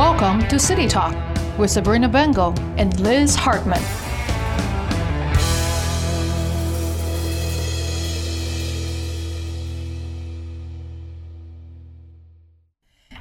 Welcome to City Talk with Sabrina Bengel and Liz Hartman.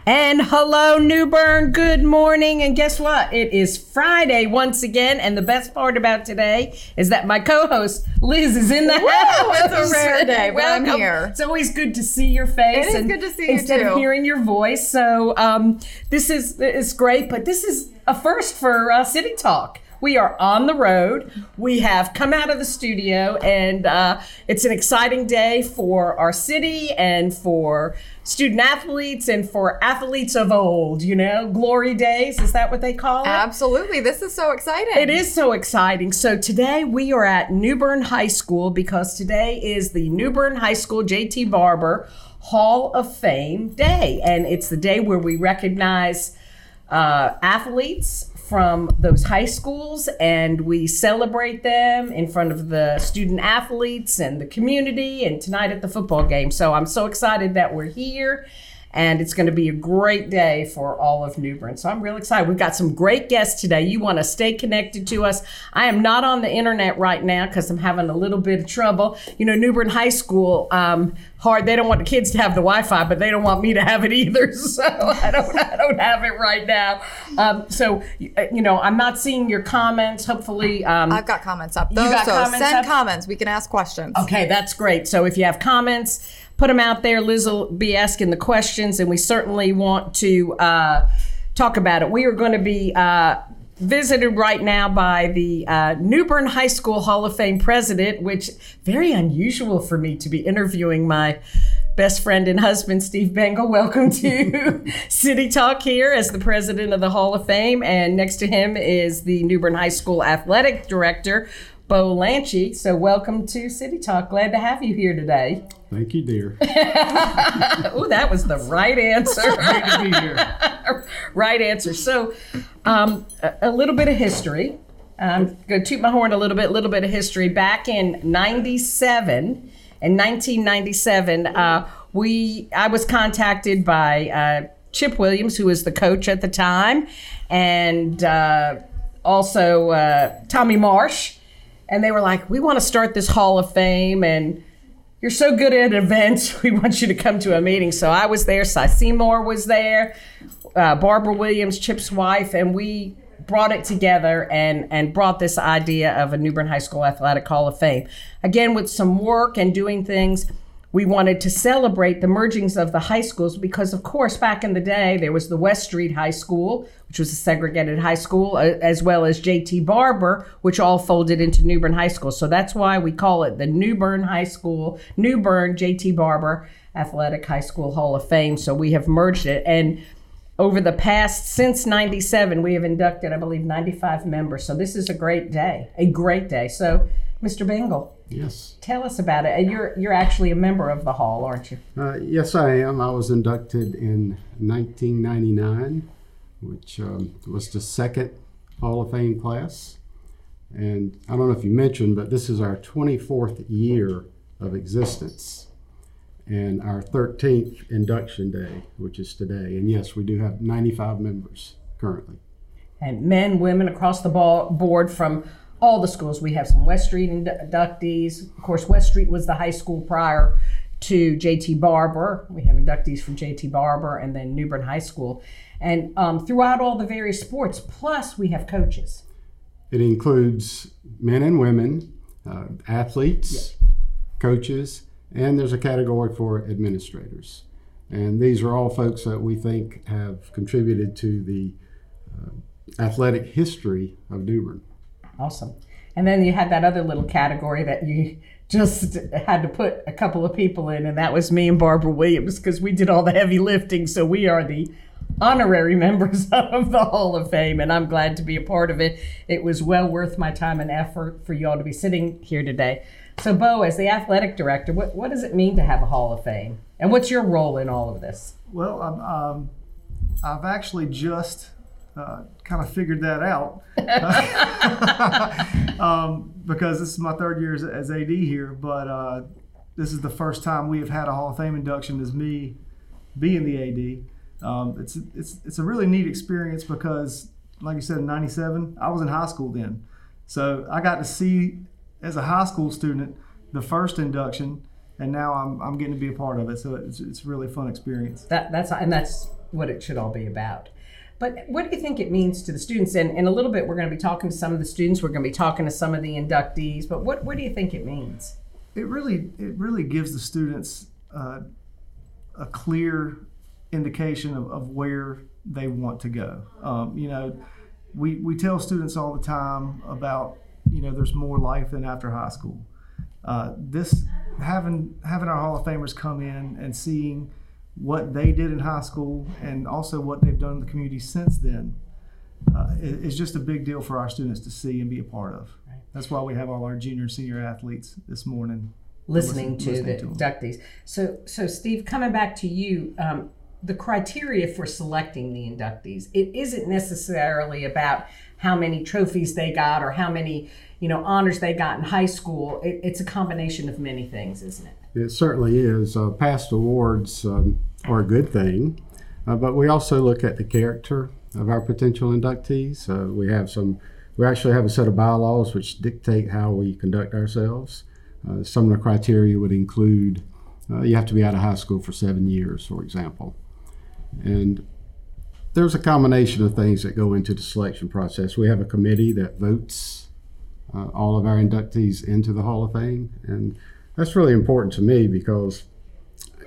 And hello, New Bern. Good morning. And guess what? It is Friday once again. And the best part about today is that my co host, Liz, is in the house. It's a rare day, but I'm here. It's always good to see your face. It is and good to see you, Instead of hearing your voice. So um, this is, is great. But this is a first for uh, City Talk. We are on the road. We have come out of the studio, and uh, it's an exciting day for our city and for student athletes and for athletes of old. You know, glory days. Is that what they call it? Absolutely. This is so exciting. It is so exciting. So today we are at New Bern High School because today is the New Bern High School JT Barber Hall of Fame Day. And it's the day where we recognize uh, athletes from those high schools and we celebrate them in front of the student athletes and the community and tonight at the football game. So I'm so excited that we're here and it's going to be a great day for all of New Bern. So I'm real excited. We've got some great guests today. You want to stay connected to us. I am not on the internet right now because I'm having a little bit of trouble. You know, New Bern High School, um, hard. They don't want the kids to have the Wi-Fi, but they don't want me to have it either. So I don't, I don't have it right now. Um, so you know, I'm not seeing your comments. Hopefully, um, I've got comments up You got so comments send up? comments. We can ask questions. Okay, that's great. So if you have comments, put them out there. Liz will be asking the questions, and we certainly want to uh, talk about it. We are going to be uh, visited right now by the uh, New Bern High School Hall of Fame president, which very unusual for me to be interviewing my best friend and husband, Steve Bengel. Welcome to City Talk here as the president of the Hall of Fame. And next to him is the New Bern High School athletic director, Bo Lansche. So welcome to City Talk. Glad to have you here today. Thank you, dear. Oh, that was the right answer. Great to be here. right answer. So, um, a, a little bit of history. I'm going to toot my horn a little bit, a little bit of history. Back in 97, in 1997, uh, we, I was contacted by uh, Chip Williams, who was the coach at the time, and uh, also uh, Tommy Marsh. And they were like, we want to start this Hall of Fame and you're so good at events. We want you to come to a meeting. So I was there. Cy Seymour was there, uh, Barbara Williams, Chip's wife, and we brought it together and and brought this idea of a New Bern High School Athletic Hall of Fame. Again, with some work and doing things. We wanted to celebrate the mergings of the high schools because, of course, back in the day, there was the West Street High School, which was a segregated high school, uh, as well as JT Barber, which all folded into New Bern High School. So that's why we call it the New Bern High School, New Bern JT Barber Athletic High School Hall of Fame. So we have merged it. And over the past, since 97, we have inducted, I believe, 95 members. So this is a great day, a great day. So, Mr. Bengel. Yes. tell us about it. And you're, you're actually a member of the hall, aren't you? Uh, yes, I am. I was inducted in 1999, which um, was the second Hall of Fame class. And I don't know if you mentioned, but this is our 24th year of existence and our 13th induction day, which is today. And yes, we do have 95 members currently. and men, women across the board from all the schools. We have some West Street indu- inductees. Of course, West Street was the high school prior to JT Barber. We have inductees from JT Barber and then New Bern High School. And um, throughout all the various sports, plus we have coaches. It includes men and women, uh, athletes, coaches, and there's a category for administrators. And these are all folks that we think have contributed to the uh, athletic history of New Bern. Awesome. And then you had that other little category that you just had to put a couple of people in, and that was me and Barbara Williams because we did all the heavy lifting. So we are the honorary members of the Hall of Fame, and I'm glad to be a part of it. It was well worth my time and effort for you all to be sitting here today. So, Bo, as the athletic director, what, what does it mean to have a Hall of Fame? And what's your role in all of this? Well, um, I've actually just uh, kind of figured that out um, because this is my third year as, as AD here. But uh, this is the first time we have had a Hall of Fame induction as me being the AD. Um, it's it's it's a really neat experience because, like you said, in '97, I was in high school then, so I got to see as a high school student the first induction, and now I'm I'm getting to be a part of it. So it's it's a really fun experience. That, that's and that's what it should all be about. But what do you think it means to the students? And in a little bit, we're going to be talking to some of the students. We're going to be talking to some of the inductees. But what what do you think it means? it really it really gives the students uh, a clear indication of, of where they want to go. Um, you know, we, we tell students all the time about you know there's more life than after high school. Uh, this having having our Hall of Famers come in and seeing what they did in high school and also what they've done in the community since then uh, is just a big deal for our students to see and be a part of. That's why we have all our junior and senior athletes this morning listening Listen- to listening the inductees. So, so Steve, coming back to you, um, the criteria for selecting the inductees, it isn't necessarily about how many trophies they got or how many, you know, honors they got in high school. It, it's a combination of many things, isn't it? It certainly is. Uh, past awards um, are a good thing, uh, but we also look at the character of our potential inductees. Uh, we have some. We actually have a set of bylaws which dictate how we conduct ourselves. Uh, some of the criteria would include uh, you have to be out of high school for seven years, for example, and there's a combination of things that go into the selection process. We have a committee that votes uh, all of our inductees into the Hall of Fame, and that's really important to me because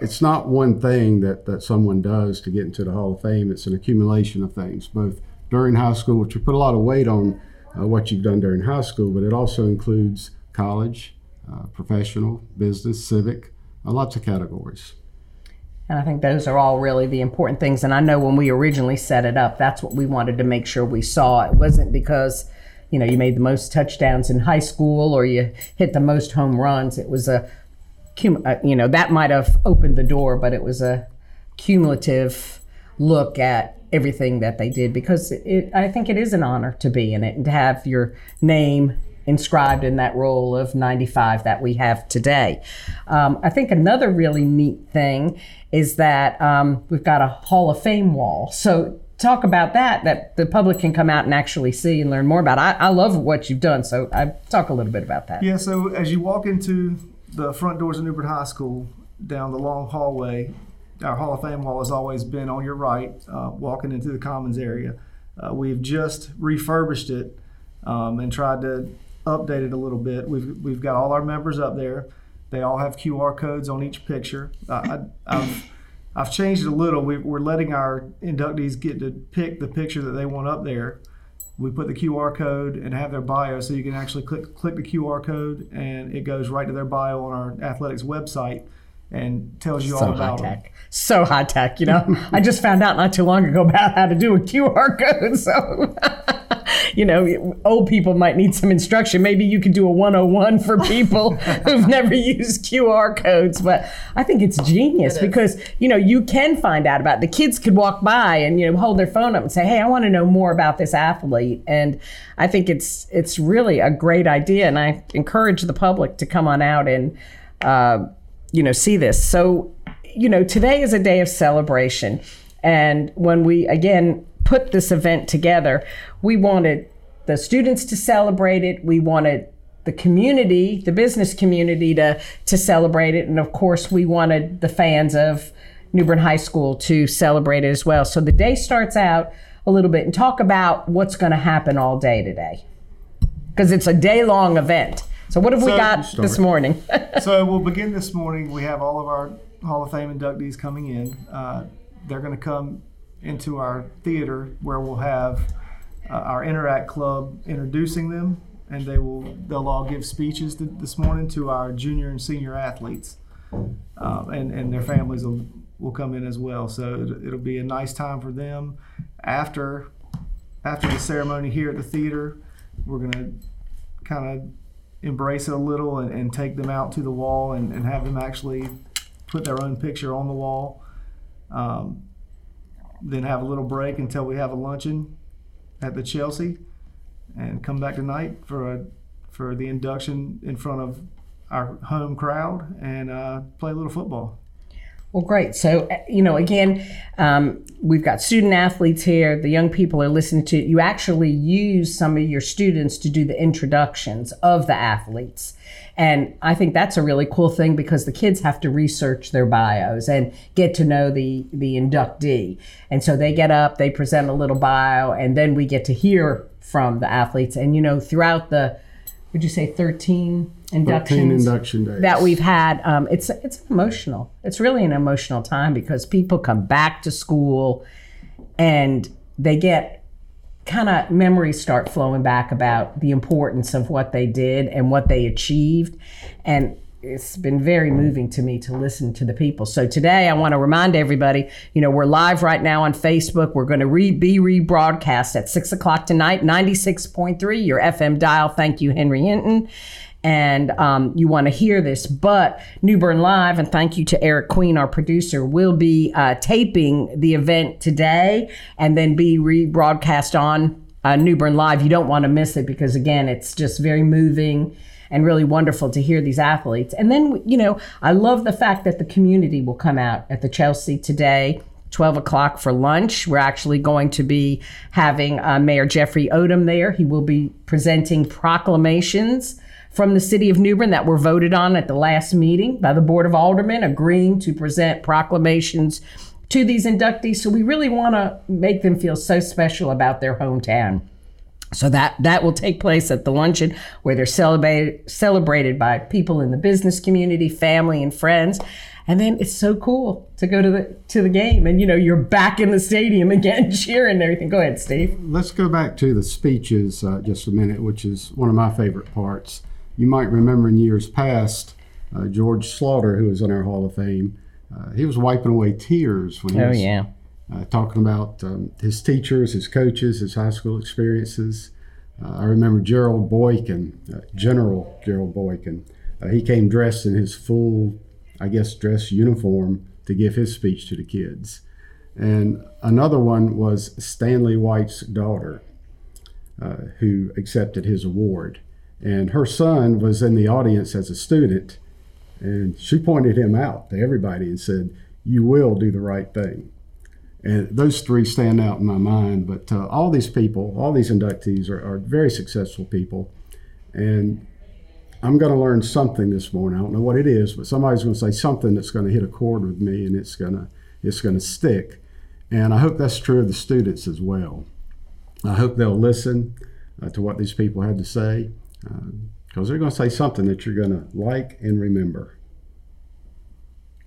it's not one thing that, that someone does to get into the Hall of Fame. It's an accumulation of things, both during high school, which we put a lot of weight on uh, what you've done during high school, but it also includes college, uh, professional, business, civic, uh, lots of categories. And I think those are all really the important things. And I know when we originally set it up, that's what we wanted to make sure we saw. It wasn't because, you know, you made the most touchdowns in high school or you hit the most home runs. It was a, uh, you know, that might have opened the door, but it was a cumulative look at everything that they did because it, I think it is an honor to be in it and to have your name inscribed in that roll of 95 that we have today. Um, I think another really neat thing is that um, we've got a Hall of Fame wall. So talk about that, that the public can come out and actually see and learn more about. I, I love what you've done. So I talk a little bit about that. Yeah, so as you walk into the front doors of New Bern High School, down the long hallway, our Hall of Fame wall has always been on your right, uh, walking into the Commons area. Uh, we've just refurbished it um, and tried to update it a little bit. We've, we've got all our members up there. They all have QR codes on each picture. I, I've, I've changed it a little. We, we're letting our inductees get to pick the picture that they want up there we put the QR code and have their bio so you can actually click click the QR code and it goes right to their bio on our athletics website and tells you all so high about them. tech. So high tech, you know. I just found out not too long ago about how to do a QR code. So, you know, old people might need some instruction. Maybe you could do a 101 for people who've never used QR codes. But I think it's genius It because, you know, you can find out about it. The kids could walk by and, you know, hold their phone up and say, hey, I want to know more about this athlete. And I think it's it's really a great idea. And I encourage the public to come on out and, uh, you know, see this. So, you know, today is a day of celebration. And when we, again, put this event together, we wanted the students to celebrate it. We wanted the community, the business community to, to celebrate it. And of course, we wanted the fans of New Bern High School to celebrate it as well. So the day starts out a little bit and talk about what's going to happen all day today. Because it's a day long event. So, what have we So- got this morning? so we'll begin this morning. We have all of our Hall of Fame inductees coming in. Uh, they're going to come into our theater where we'll have uh, our Interact Club introducing them, and they will they'll all give speeches th- this morning to our junior and senior athletes, um, and and their families will will come in as well. So it, it'll be a nice time for them. After after the ceremony here at the theater, we're to kind of embrace it a little and, and take them out to the wall and, and have them actually put their own picture on the wall. Um, then have a little break until we have a luncheon at the Chelsea, and come back tonight for a for the induction in front of our home crowd and uh, play a little football. Well, great. So, uh, you know, again, um, we've got student athletes here. The young people are listening to you. Actually, use some of your students to do the introductions of the athletes. And I think that's a really cool thing because the kids have to research their bios and get to know the, the inductee. And so they get up, they present a little bio, and then we get to hear from the athletes. And, you know, throughout the, would you say 13 inductions? induction days. that we've had. Um, it's it's emotional. It's really an emotional time because people come back to school and they get kind of memories start flowing back about the importance of what they did and what they achieved, and it's been very moving to me to listen to the people. So today I want to remind everybody, you know, we're live right now on Facebook. We're going to re- be rebroadcast at six o'clock tonight, 96.3, your FM dial. Thank you, Henry Hinton and um, you want to hear this. But New Bern Live, and thank you to Eric Queen, our producer, will be uh, taping the event today and then be rebroadcast on uh, New Bern Live. You don't want to miss it because, again, it's just very moving and really wonderful to hear these athletes. And then, you know, I love the fact that the community will come out at the Chelsea today. 12 o'clock for lunch. We're actually going to be having uh, Mayor Jeffrey Odham there. He will be presenting proclamations from the city of New Bern that were voted on at the last meeting by the Board of Aldermen, agreeing to present proclamations to these inductees. So we really want to make them feel so special about their hometown. So that that will take place at the luncheon where they're celebrated celebrated by people in the business community, family and friends. And then it's so cool to go to the to the game and you know you're back in the stadium again cheering and everything. Go ahead, Steve. Let's go back to the speeches uh, just a minute, which is one of my favorite parts. You might remember in years past, uh, George Slaughter, who was in our Hall of Fame, uh, he was wiping away tears when he Oh was yeah. uh, talking about um, his teachers, his coaches, his high school experiences. Uh, I remember Gerald Boykin, uh, General Gerald Boykin. Uh, he came dressed in his full, I guess, dress uniform to give his speech to the kids. And another one was Stanley White's daughter, uh, who accepted his award. And her son was in the audience as a student, and she pointed him out to everybody and said, You will do the right thing. And those three stand out in my mind. But uh, all these people, all these inductees are, are very successful people. And I'm going to learn something this morning. I don't know what it is, but somebody's going to say something that's going to hit a chord with me and it's going to it's going to stick. And I hope that's true of the students as well. I hope they'll listen uh, to what these people had to say because they're going to say something that you're going to like and remember.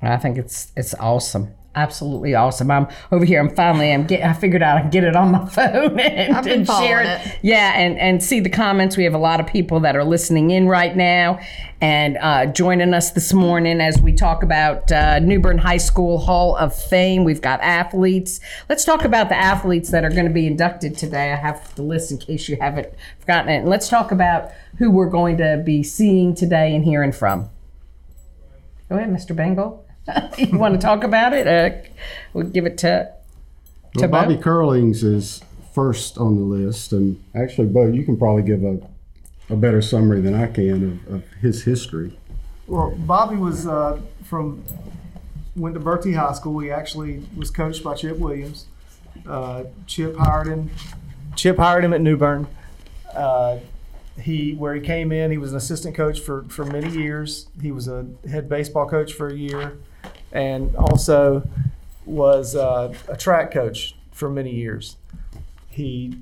I think it's it's awesome. Absolutely awesome. I'm over here. I'm finally. I'm get. I figured out I can get it on my phone and, I've been and share it. it. Yeah, and and see the comments. We have a lot of people that are listening in right now and uh, joining us this morning as we talk about uh, New Bern High School Hall of Fame. We've got athletes. Let's talk about the athletes that are going to be inducted today. I have the list in case you haven't forgotten it. And let's talk about who we're going to be seeing today and hearing from. Go ahead, Mr. Bengel. you want to talk about it? Uh, we'll give it to. Well, Bobby Bo. Curlings is first on the list, and actually, Bo, you can probably give a, a better summary than I can of, of his history. Well, Bobby was uh, from went to Bertie High School. He actually was coached by Chip Williams. Uh, Chip hired him. Chip hired him at New Bern. Uh, he where he came in, he was an assistant coach for for many years. He was a head baseball coach for a year, and also was uh, a track coach for many years. He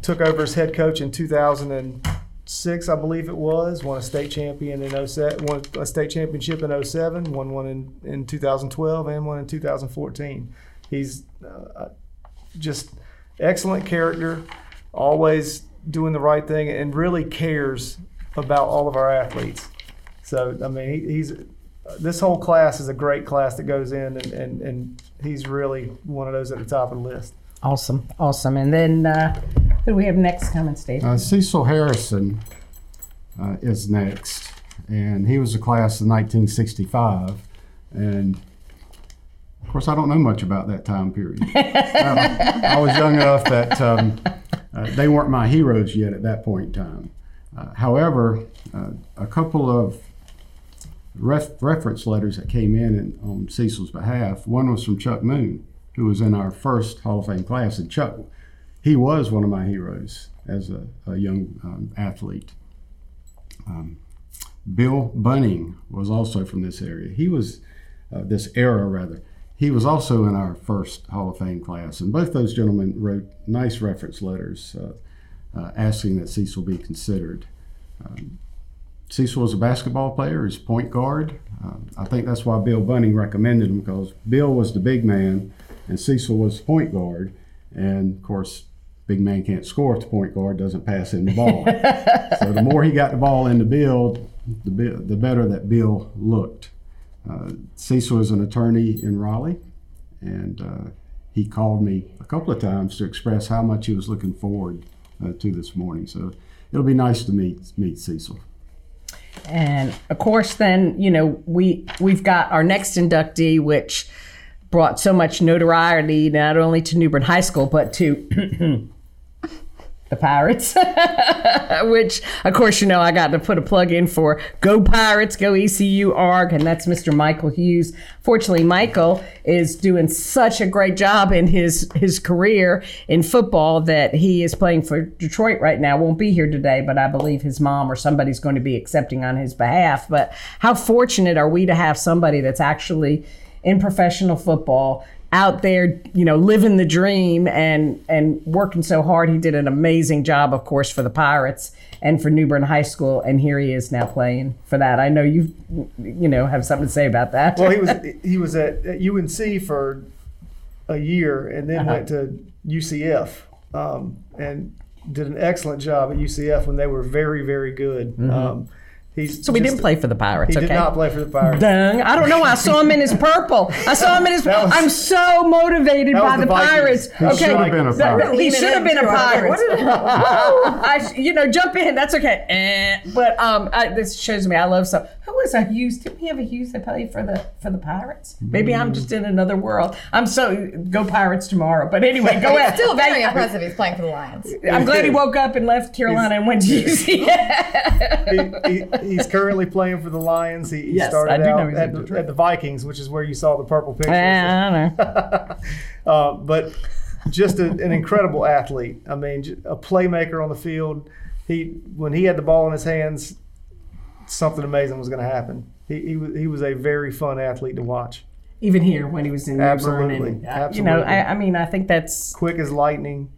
took over as head coach in 2006, I believe it was. Won a state champion in 07, won a state championship in 07, won one in, in 2012, and one in 2014. He's uh, just excellent character, always doing the right thing, and really cares about all of our athletes. So I mean, he, he's this whole class is a great class that goes in, and, and, and he's really one of those at the top of the list. Awesome, awesome. And then uh, who do we have next coming, Steve? Uh, Cecil Harrison uh, is next, and he was a class of 1965, and of course, I don't know much about that time period. Um, I was young enough that um, uh, they weren't my heroes yet at that point in time. Uh, however, uh, a couple of ref- reference letters that came in, in on Cecil's behalf. One was from Chuck Moon, who was in our first Hall of Fame class, and Chuck, he was one of my heroes as a, a young um, athlete. Um, Bill Bunning was also from this area. He was uh, this era rather. He was also in our first Hall of Fame class, and both those gentlemen wrote nice reference letters uh, uh, asking that Cecil be considered. Um, Cecil was a basketball player, he's point guard. Uh, I think that's why Bill Bunning recommended him because Bill was the big man and Cecil was the point guard. And of course, big man can't score if the point guard doesn't pass him the ball. so the more he got the ball in the build, the, the better that Bill looked. Uh, Cecil is an attorney in Raleigh, and uh, he called me a couple of times to express how much he was looking forward uh, to this morning. So it'll be nice to meet meet Cecil. And of course, then you know we we've got our next inductee, which brought so much notoriety not only to New Bern High School but to the Pirates. which, of course, you know I got to put a plug in for Go Pirates, Go ECU ARG, and that's Mr. Michael Hughes. Fortunately, Michael is doing such a great job in his his career in football that he is playing for Detroit right now. Won't be here today, but I believe his mom or somebody's going to be accepting on his behalf. But how fortunate are we to have somebody that's actually in professional football out there, you know, living the dream and and working so hard. He did an amazing job, of course, for the Pirates and for New Bern High School, and here he is now playing for that. I know you, you know, have something to say about that. Well, he was he was at, at UNC for a year and then Uh-huh. went to UCF um, and did an excellent job at UCF when they were very very good. Um, he's so we didn't play for the Pirates. He okay. did not play for the Pirates. Dang. I don't know. Why. I saw him in his purple. I saw him in his. That was- I'm so motivated by the the, Vikings. Pirates. He okay, should have been a Pirate. He should have been a Leaning into it. pirate. What is? I, you know, jump in. That's okay. Eh. But um, I, this shows me I love some. Who was a Hughes? Didn't we have a Hughes that played for the for the Pirates? Maybe I'm just in another world. I'm so go Pirates tomorrow. But anyway, go ahead. Still very impressive. He's playing for the Lions. I'm glad he woke up and left Carolina and went to UCF. he, he, he's currently playing for the Lions. He, he Yes, started I do know out at the, at the Vikings, which is where you saw the purple pictures. I don't know. Uh, but just a, an incredible athlete. I mean, a playmaker on the field. He when he had the ball in his hands, something amazing was going to happen. He, he was he was a very fun athlete to watch. Even here when he was in New Bern Absolutely. and uh, you know, I, I mean, I think that's Quick as lightning,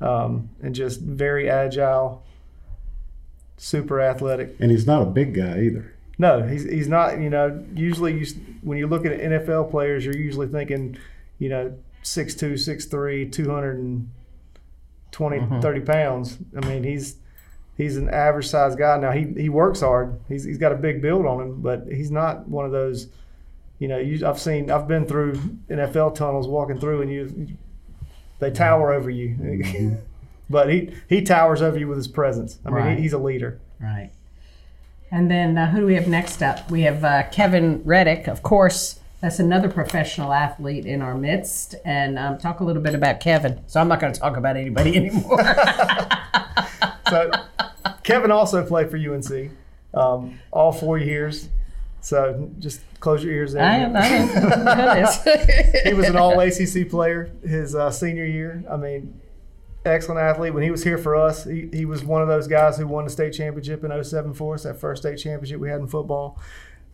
um, and just very agile. Super athletic. And he's not a big guy either. No, he's he's not. You know, usually you when you're looking at NFL players, you're usually thinking, you know, 6'2", 6'3", 220, 30 pounds. I mean, he's he's an average sized guy. Now he he works hard. He's he's got a big build on him, but he's not one of those. You know, you, I've seen I've been through NFL tunnels walking through, and you they tower over you. but he he towers over you with his presence. I mean, Right. he, he's a leader. right. And then uh, who do we have next up? We have uh, Kevin Reddick, of course. That's another professional athlete in our midst. And um, talk a little bit about Kevin. So I'm not going to talk about anybody anymore. So Kevin also played for UNC um, all four years. So just close your ears. There. I am. I am. he was an All ACC player his uh, senior year. I mean, excellent athlete. When he was here for us, he, he was one of those guys who won the state championship in 07 for us, that first state championship we had in football.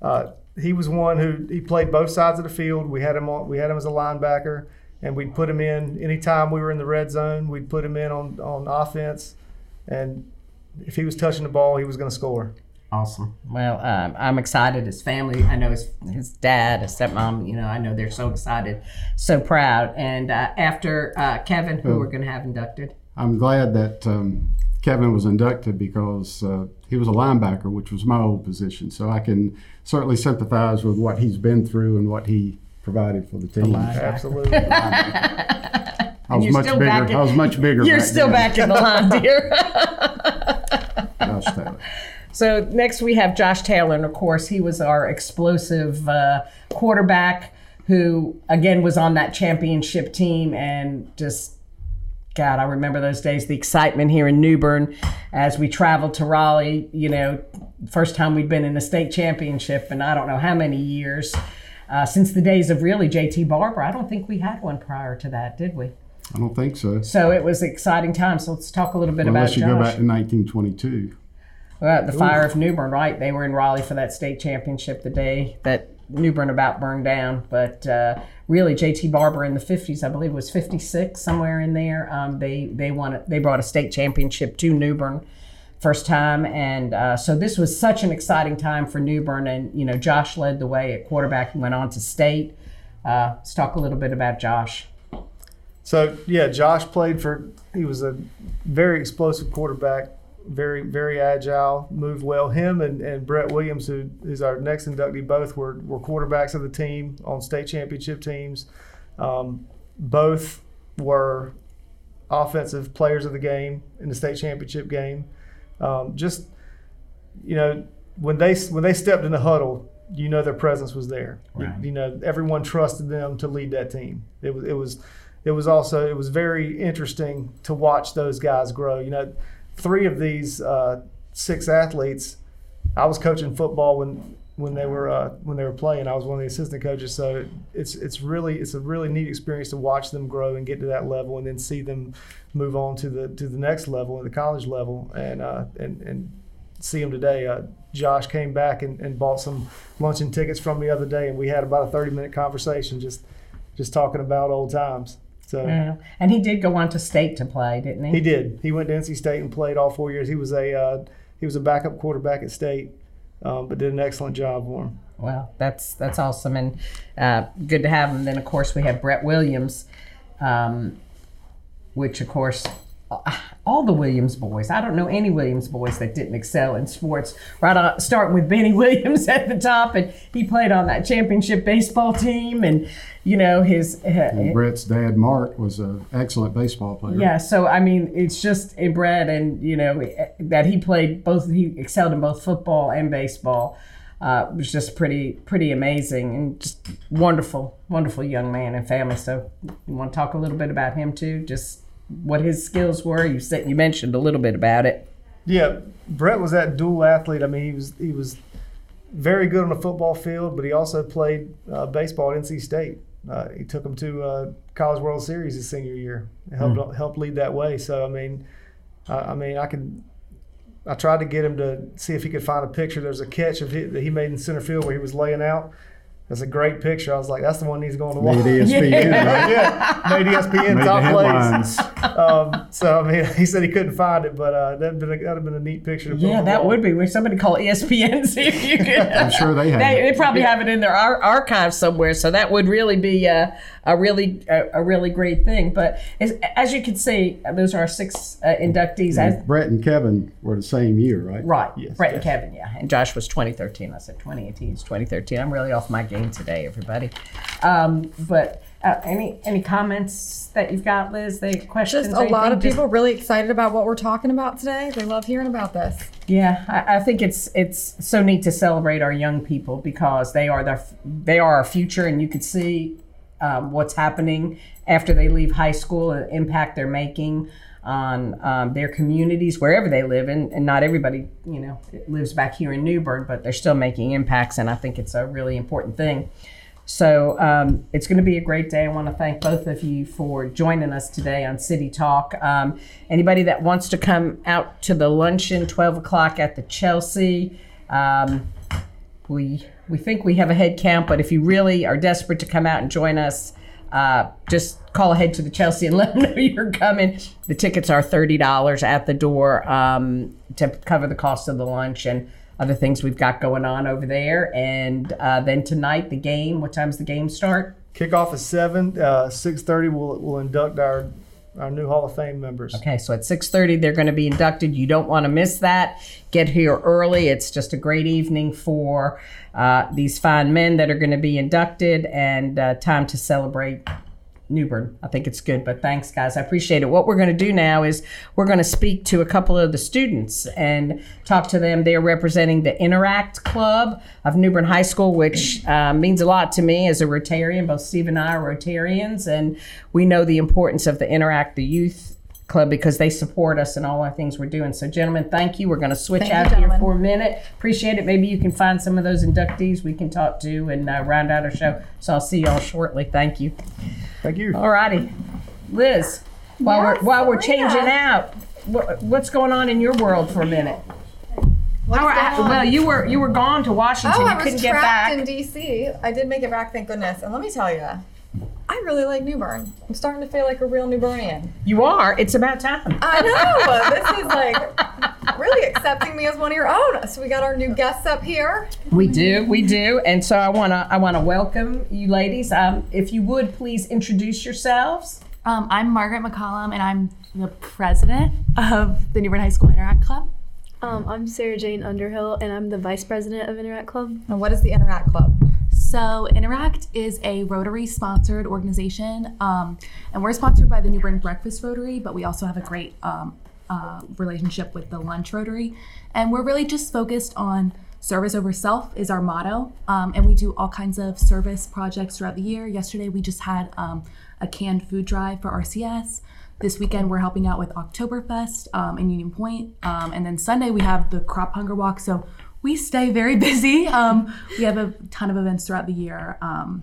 Uh, he was one who he played both sides of the field. We had him on, we had him as a linebacker, and we'd put him in anytime we were in the red zone. We'd put him in on on offense, and if he was touching the ball, he was going to score. Awesome. Well, um, I'm excited. His family, I know his his dad, his stepmom. You know, I know they're so excited, so proud. And uh, after uh, Kevin, who we're going to have inducted. I'm glad that um, Kevin was inducted because uh, he was a linebacker, which was my old position. So I can certainly sympathize with what he's been through and what he provided for the team. Absolutely. I was much bigger. in- I was much bigger. You're back still then. back in the line, dear. Gosh, Taylor. So next we have Josh Taylor, and of course he was our explosive uh, quarterback who again was on that championship team and just God, I remember those days, the excitement here in New Bern as we traveled to Raleigh. You know, first time we'd been in a state championship in I don't know how many years. Uh, since the days of really JT Barber, I don't think we had one prior to that, did we? I don't think so. So it was exciting time. So let's talk a little bit about Unless you Josh. go back to 1922. Well, the fire of New Bern, right? They were in Raleigh for that state championship the day that New Bern about burned down. But uh, really, JT Barber in the 50s, I believe it was 56, somewhere in there. Um, they they won. They brought a state championship to New Bern first time, and uh, so this was such an exciting time for New Bern. And you know, Josh led the way at quarterback. He went on to state. Uh, let's talk a little bit about Josh. So yeah, Josh played for. He was a very explosive quarterback, very very agile, moved well. Him and, and Brett Williams, who is our next inductee, both were were quarterbacks of the team on state championship teams. Um, both were offensive players of the game in the state championship game. Um, just you know, when they when they stepped in the huddle, you know their presence was there. You- You, know, everyone trusted them to lead that team. It was it was it was also it was very interesting to watch those guys grow. You know, three of these uh, six athletes, I was coaching football when when they were uh, when they were playing. I was one of the assistant coaches, so it's it's really it's a really neat experience to watch them grow and get to that level, and then see them move on to the to the next level, the college level, and uh, and and see them today. Uh, Josh came back and, and bought some luncheon tickets from me the other day, and we had about a thirty minute conversation just just talking about old times. So. Yeah. And he did go on to state to play, didn't He He did. He went to NC State and played all four years. He was a uh, he was a backup quarterback at State, um, but did an excellent job for him. Well, that's that's awesome and uh, good to have him. Then of course we have Brett Williams, um, which of course Uh, all the Williams boys. I don't know any Williams boys that didn't excel in sports. Right uh, on, starting with Benny Williams at the top, and he played on that championship baseball team, and you know his. Uh, and Brett's dad, Mark, was an excellent baseball player. Yeah, so I mean, it's just in Brett, and you know eh, that he played both. He excelled in both football and baseball. Uh, was just pretty, pretty amazing, and just wonderful, wonderful young man and family. So, you want to talk a little bit about him too? Just what his skills were. You said you mentioned a little bit about it. Yeah, Brett was that dual athlete. I mean, he was he was very good on the football field, but he also played uh, baseball at NC State. Uh, he took him to uh, College World Series his senior year. It helped helped lead that way. So I mean, I, I mean, I could. I tried to get him to see if he could find a picture. There's a catch of he, that he made in center field where he was laying out. That's a great picture. I was like, that's the one that needs to go on the wall. Made ESPN, right? yeah, made ESPN Made top plays. headlines. Um, so I mean, he said he couldn't find it, but uh, that'd been a, that'd have been a neat picture. To Yeah, that would be. When somebody call ESPN, see if you could. I'm sure they have. They, they probably have it in their ar- archive somewhere, so that would really be a, a really a, a really great thing. But as, as you can see, those are our six uh, inductees. As, And Brett and Kevin were the same year, right? right, Yes, Brett and. Kevin, yeah, and Josh was 2013. I said 2018 is 2013. I'm really off my game today, everybody. Um, but uh, any any comments that you've got, Liz? They questions? Just a lot of Just- people really excited about what we're talking about today. They love hearing about this. Yeah, I, I think it's it's so neat to celebrate our young people because they are the they are our future, and you could see um, what's happening after they leave high school and the impact they're making on um, their communities wherever they live. And, and not everybody, you know, lives back here in New Bern, but they're still making impacts, and I think it's a really important thing. So um, it's going to be a great day. I want to thank both of you for joining us today on City Talk. Um, anybody that wants to come out to the luncheon, 12 o'clock at the Chelsea, um, we we think we have a head count, but if you really are desperate to come out and join us, uh, just call ahead to the Chelsea and let them know you're coming. The tickets are thirty dollars at the door um, to cover the cost of the lunch and other things we've got going on over there. And uh, then tonight, the game. What time's the game start? Kickoff is seven. Uh, Six thirty. We'll we'll induct our our new Hall of Fame members. Okay, so at 6:30 they're going to be inducted. You don't want to miss that. Get here early. It's just a great evening for uh, these fine men that are going to be inducted, and uh, time to celebrate New Bern. I think it's good. But thanks, guys. I appreciate it. What we're going to do now is we're going to speak to a couple of the students and talk to them. They're representing the Interact Club of New Bern High School, which uh, means a lot to me as a Rotarian. Both Steve and I are Rotarians, and we know the importance of the Interact, the youth Club because they support us in all our things we're doing. So, gentlemen, thank you. We're going to switch Thank you, out here gentlemen. for a minute. Appreciate it. Maybe you can find some of those inductees we can talk to and uh, round out our show. So, I'll see y'all shortly. Thank you. Thank you. All righty, Liz. While Yes, we're while we're changing out, what, what's going on in your world for a minute? What's How are- well, you were you were gone to Washington. Oh, you I was couldn't get trapped back. in DC. I did make it back, thank goodness. And let me tell you, I really like New Bern. I'm starting to feel like a real New Bernian. you are. It's about time. I know. this is like really accepting me as one of your own. So we got our new guests up here. We do, we do, and so I wanna I wanna welcome you, ladies. Um, if you would please introduce yourselves. Um, I'm Margaret McCollum, and I'm the president of the New Bern High School Interact Club. Um, I'm Sarah Jane Underhill, and I'm the vice president of Interact Club. And what is the Interact Club? So, Interact is a Rotary sponsored organization, um, and we're sponsored by the New Bern Breakfast Rotary, but we also have a great um, uh, relationship with the Lunch Rotary. And we're really just focused on service over self, is our motto. Um, and we do all kinds of service projects throughout the year. Yesterday, we just had um, a canned food drive for RCS. This weekend, we're helping out with Oktoberfest um, in Union Point. Um, and then Sunday, we have the Crop Hunger Walk. So we stay very busy. Um, we have a ton of events throughout the year um,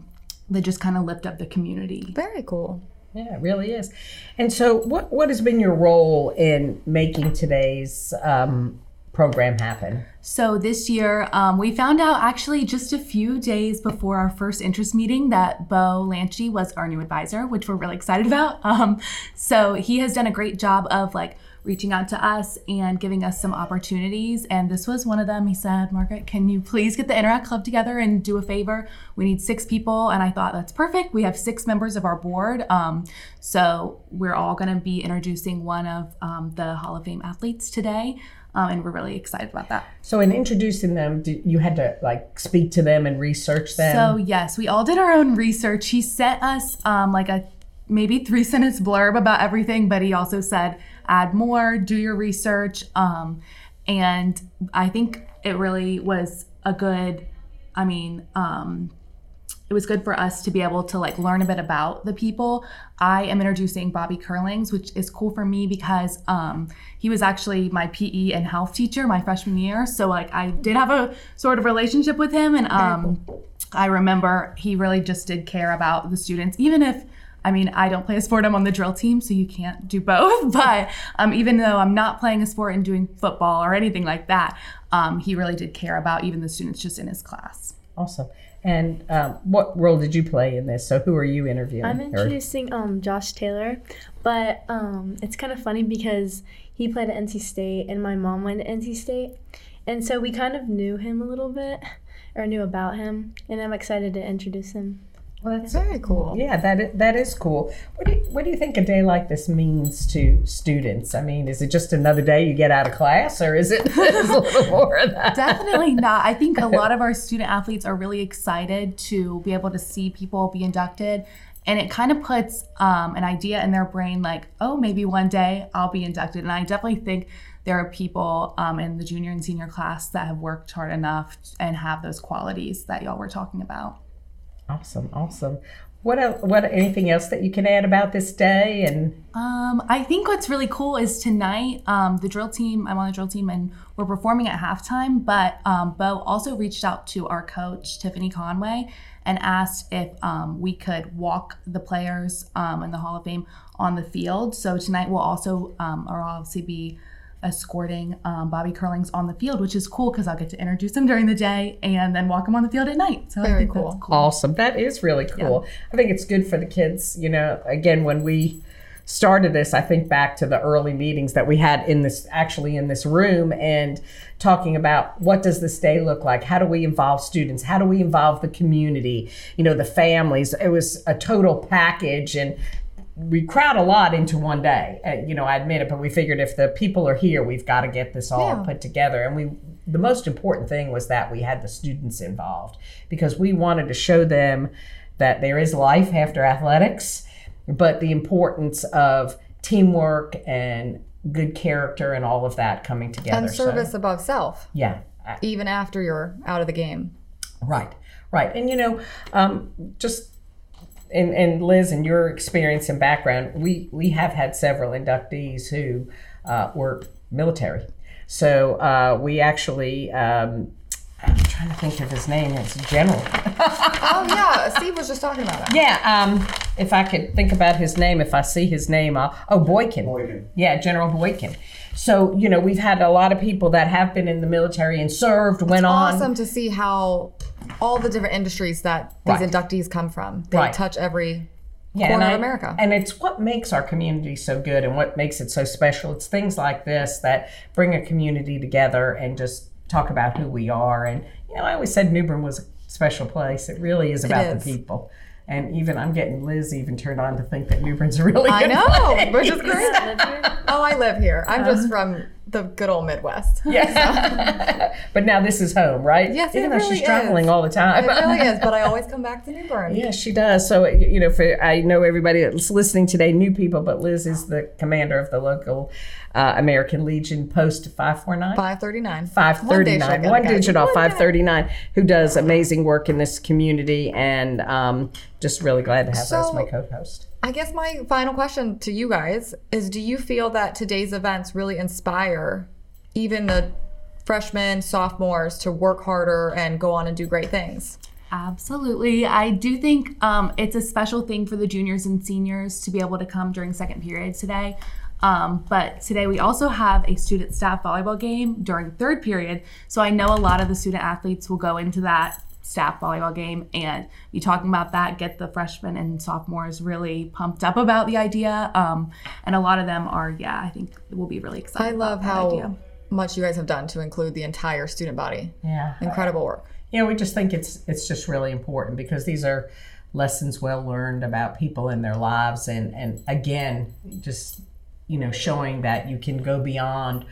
that just kind of lift up the community. Very cool. Yeah, it really is. And so, what what has been your role in making today's um, program happen? So this year, um, we found out actually just a few days before our first interest meeting that Bo Lansche was our new advisor, which we're really excited about. Um, so he has done a great job of like reaching out to us and giving us some opportunities. And this was one of them. He said, Margaret, can you please get the Interact Club together and do a favor? We need six people. And I thought, that's perfect. We have six members of our board. Um, so we're all going to be introducing one of um, the Hall of Fame athletes today. Um, and we're really excited about that. So, in introducing them, did, you had to like speak to them and research them. So yes, we all did our own research. He sent us um, like a maybe three sentence blurb about everything, but he also said add more, do your research, um, and I think it really was a good. I mean, um, it was good for us to be able to like learn a bit about the people. I am introducing Bobby Curlings, which is cool for me because um, he was actually my PE and health teacher my freshman year. So like I did have a sort of relationship with him, and um, I remember he really just did care about the students, even if. I mean, I don't play a sport. I'm on the drill team, so you can't do both. But um, even though I'm not playing a sport and doing football or anything like that, um, he really did care about even the students just in his class. awesome. And um, what role did you play in this? So, who are you interviewing? I'm introducing um, Josh Taylor, but um, it's kind of funny because he played at NC State and my mom went to NC State, and so we kind of knew him a little bit or knew about him, and I'm excited to introduce him. Well, that's Very cool. Yeah, that is, that is cool. What do you, what do you think a day like this means to students? I mean, is it just another day you get out of class, or is it a little more of that? Definitely not. I think a lot of our student athletes are really excited to be able to see people be inducted. And it kind of puts um, an idea in their brain like, oh, maybe one day I'll be inducted. And I definitely think there are people um, in the junior and senior class that have worked hard enough and have those qualities that y'all were talking about. Awesome, awesome. What el what anything else that you can add about this day? And Um, I think what's really cool is tonight, um, the drill team, I'm on the drill team and we're performing at halftime, but um, Bo also reached out to our coach, Tiffany Conway, and asked if um, we could walk the players um, in the Hall of Fame on the field. So tonight we'll also, um, or obviously be escorting um, Bobby Curlings on the field, which is cool because I'll get to introduce him during the day and then walk him on the field at night. So I Very think cool. that's cool. awesome, that is really cool. I think it's good for the kids. You know, again, when we started this, I think back to the early meetings that we had in this actually in this room and talking about what does this day look like? How do we involve students? How do we involve the community? You know, the families. It was a total package and we crowd a lot into one day. Uh, you know, I admit it, but we figured if the people are here, we've got to get this all Yeah. put together. And we, the most important thing was that we had the students involved because we wanted to show them that there is life after athletics, but the importance of teamwork and good character and all of that coming together. And So, service above self, yeah, even after you're out of the game. Right, right. And you know, um, just and, and Liz, in your experience and background, we, we have had several inductees who uh, were military. So uh, we actually, um, I'm trying to think of his name, it's General. Oh yeah, Steve was just talking about it. Yeah, um, if I could think about his name, if I see his name, I'll, oh, Boykin. Boykin. Yeah, General Boykin. So, you know, we've had a lot of people that have been in the military and served, went on. Awesome to see how all the different industries that these Right. inductees come from. They Right. touch every yeah, corner and of America. And it's what makes our community so good and what makes it so special. It's things like this that bring a community together and just talk about who we are. And, you know, I always said New Bern was a special place. It really is about is. the people. And even I'm getting Liz even turned on to think that New Bern's a really I know, place. which is great. Oh, I live here. I'm just um, from the good old Midwest. Yeah. but now this is home, right? Yes, Even though really she's traveling is. all the time. It really is, but I always come back to New Bern. Yes, she does. So, you know, for I know everybody that's listening today, new people, but Liz is the commander of the local uh, American Legion Post 549. 539. 539, one guys. digit off 539, who does amazing work in this community, and um, just really glad to have her as my co-host. I guess my final question to you guys is do you feel that today's events really inspire even the freshmen, sophomores to work harder and go on and do great things? Absolutely. I do think um, it's a special thing for the juniors and seniors to be able to come during second period today. Um, but today we also have a student staff volleyball game during third period. So I know a lot of the student athletes will go into that staff volleyball game and be talking about that, get the freshmen and sophomores really pumped up about the idea. Um, and a lot of them are, yeah, I think it will be really excited. I love about that how idea. much you guys have done to include the entire student body. Yeah. Incredible work. Yeah, we just think it's it's just really important because these are lessons well learned about people in their lives and and again just you know showing that you can go beyond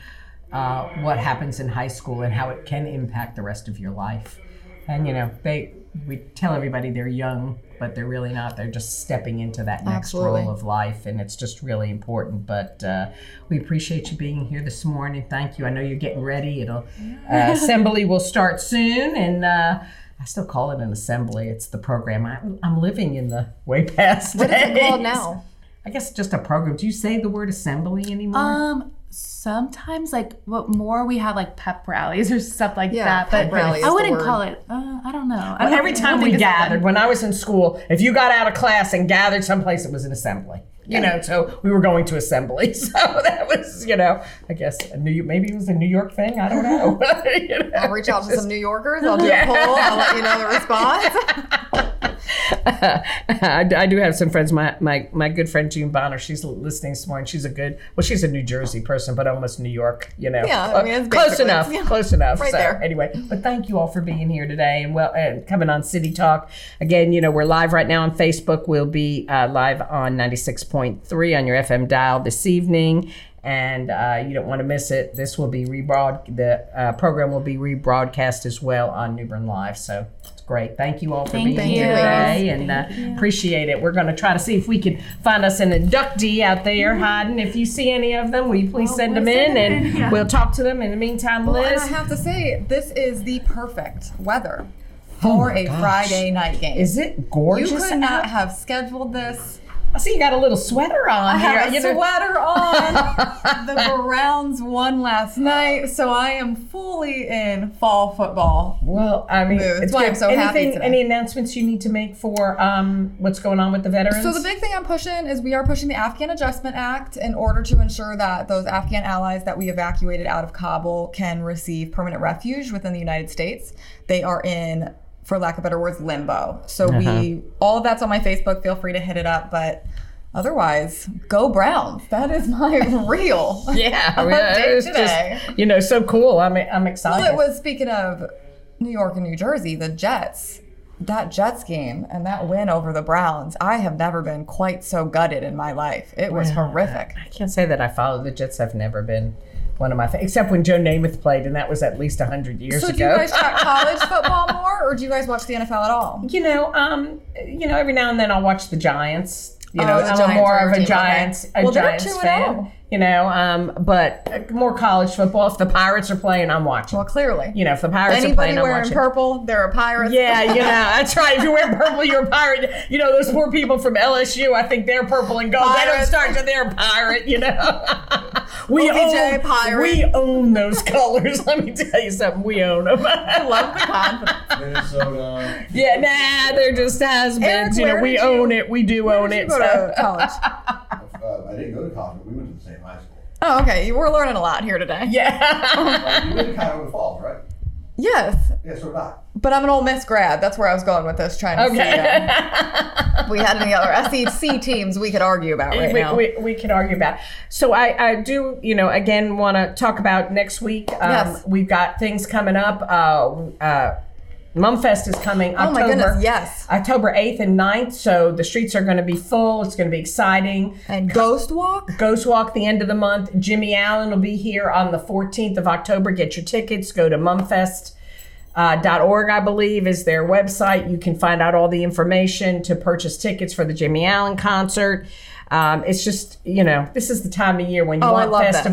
uh, what happens in high school and how it can impact the rest of your life and you know they we tell everybody they're young but they're really not they're just stepping into that next Absolutely. role of life and it's just really important but uh, we appreciate you being here this morning thank you i know you're getting ready it'll uh, assembly will start soon and uh, I still call it an assembly. It's the program. I, I'm living in the way past. What is it called now? I guess just a program. Do you say the word assembly anymore? Um, sometimes like what more we have like pep rallies or stuff like Yeah, that, pep but rally is I wouldn't word. call it. Uh, I don't know. I Well, don't- every I time we think it's that gathered, when I was in school, if you got out of class and gathered someplace, it was an assembly. You know, so we were going to assembly. So that was, you know, I guess a New maybe it was a New York thing. I don't know. You know, I'll reach out to some New Yorkers. I'll do Yeah. a poll. I'll let you know the response. I, I do have some friends. My, my my good friend June Bonner, she's listening this morning. She's a good, well, she's a New Jersey person, but almost New York. You know, Yeah, I mean, it's close enough, yeah, close enough. right so, there. Anyway, but thank you all for being here today and well and coming on City Talk again. You know, we're live right now on Facebook. We'll be uh, live on ninety six point three on your FM dial this evening. And uh, you don't want to miss it. This will be rebroad. The uh, program will be rebroadcast as well on New Bern Live. So great. Thank you all for Thank being here today, and uh, appreciate it. We're going to try to see if we can find us an inductee out there hiding. If you see any of them, will you please send them in, and we'll talk to them. In the meantime, and Liz, I have to say, this is the perfect weather for a Friday night game. Oh is it gorgeous? you could not out? have scheduled this. I see you got a little sweater on I here. have a sweater on. the Browns won last night, so I am fully in fall football. Well, I mean, Mood. It's why. I'm so happy Anything, today. any announcements you need to make for um, what's going on with the veterans? So the big thing I'm pushing is we are pushing the Afghan Adjustment Act in order to ensure that those Afghan allies that we evacuated out of Kabul can receive permanent refuge within the United States. They are in, for lack of better words, limbo. So we uh-huh. all of that's on my Facebook. Feel free to hit it up, but. Otherwise, go Browns. That is my real. yeah, I mean, it's today. just you know so cool. I'm I'm excited. Well, it was speaking of New York and New Jersey, the Jets. That Jets game and that win over the Browns, I have never been quite so gutted in my life. It was horrific. I can't say that I follow the Jets. i've never been one of my fa- except when Joe Namath played, and that was at least hundred years So ago. So, do you guys track college football more, or do you guys watch the NFL at all? You know, um, you know, every now and then I'll watch the Giants. You Oh, know, I'm more of a. Giants a Well, Giants 2 and fan. 0. You know, um, but uh, more college football. If the Pirates are playing, I'm watching. Well, clearly. You know, if the Pirates are Anybody playing, I'm wearing watching. purple, they're a pirate. Yeah, you know, that's right. If you wear purple, you're a pirate. You know, those poor people from LSU, I think they're purple and gold. They don't start to they're a pirate, you know. we OBJ own, pirate. We own those colors. Let me tell you something. We own them. I love the confidence. Minnesota. yeah, nah, they're just has-beens. Eric, You know, we did you- own it. We do own Where it. you go so- to college? Uh, I didn't go to college. We went to the same high school. Oh, okay. We're learning a lot here today. yeah. You went to Cuyahoga Falls, right? Yes, Yeah, so did I. but I'm an Ole Miss grad. That's where I was going with this. Trying to see. Okay. Uh, we had any other SEC teams we could argue about right we, now. we, we can argue about. So I, I do, you know, again, want to talk about next week. Um, Yes. We've got things coming up. Uh, uh, Mumfest is coming oh October. my goodness, yes. October 8th and 9th. So the streets are going to be full. It's going to be exciting. And Ghost Walk. Ghost Walk the end of the month. Jimmy Allen will be here on the 14th of October. Get your tickets. Go to mumfest. Uh, I believe, is their website. You can find out all the information to purchase tickets for the Jimmy Allen concert. Um, it's just, you know, this is the time of year when you Oh, want love this.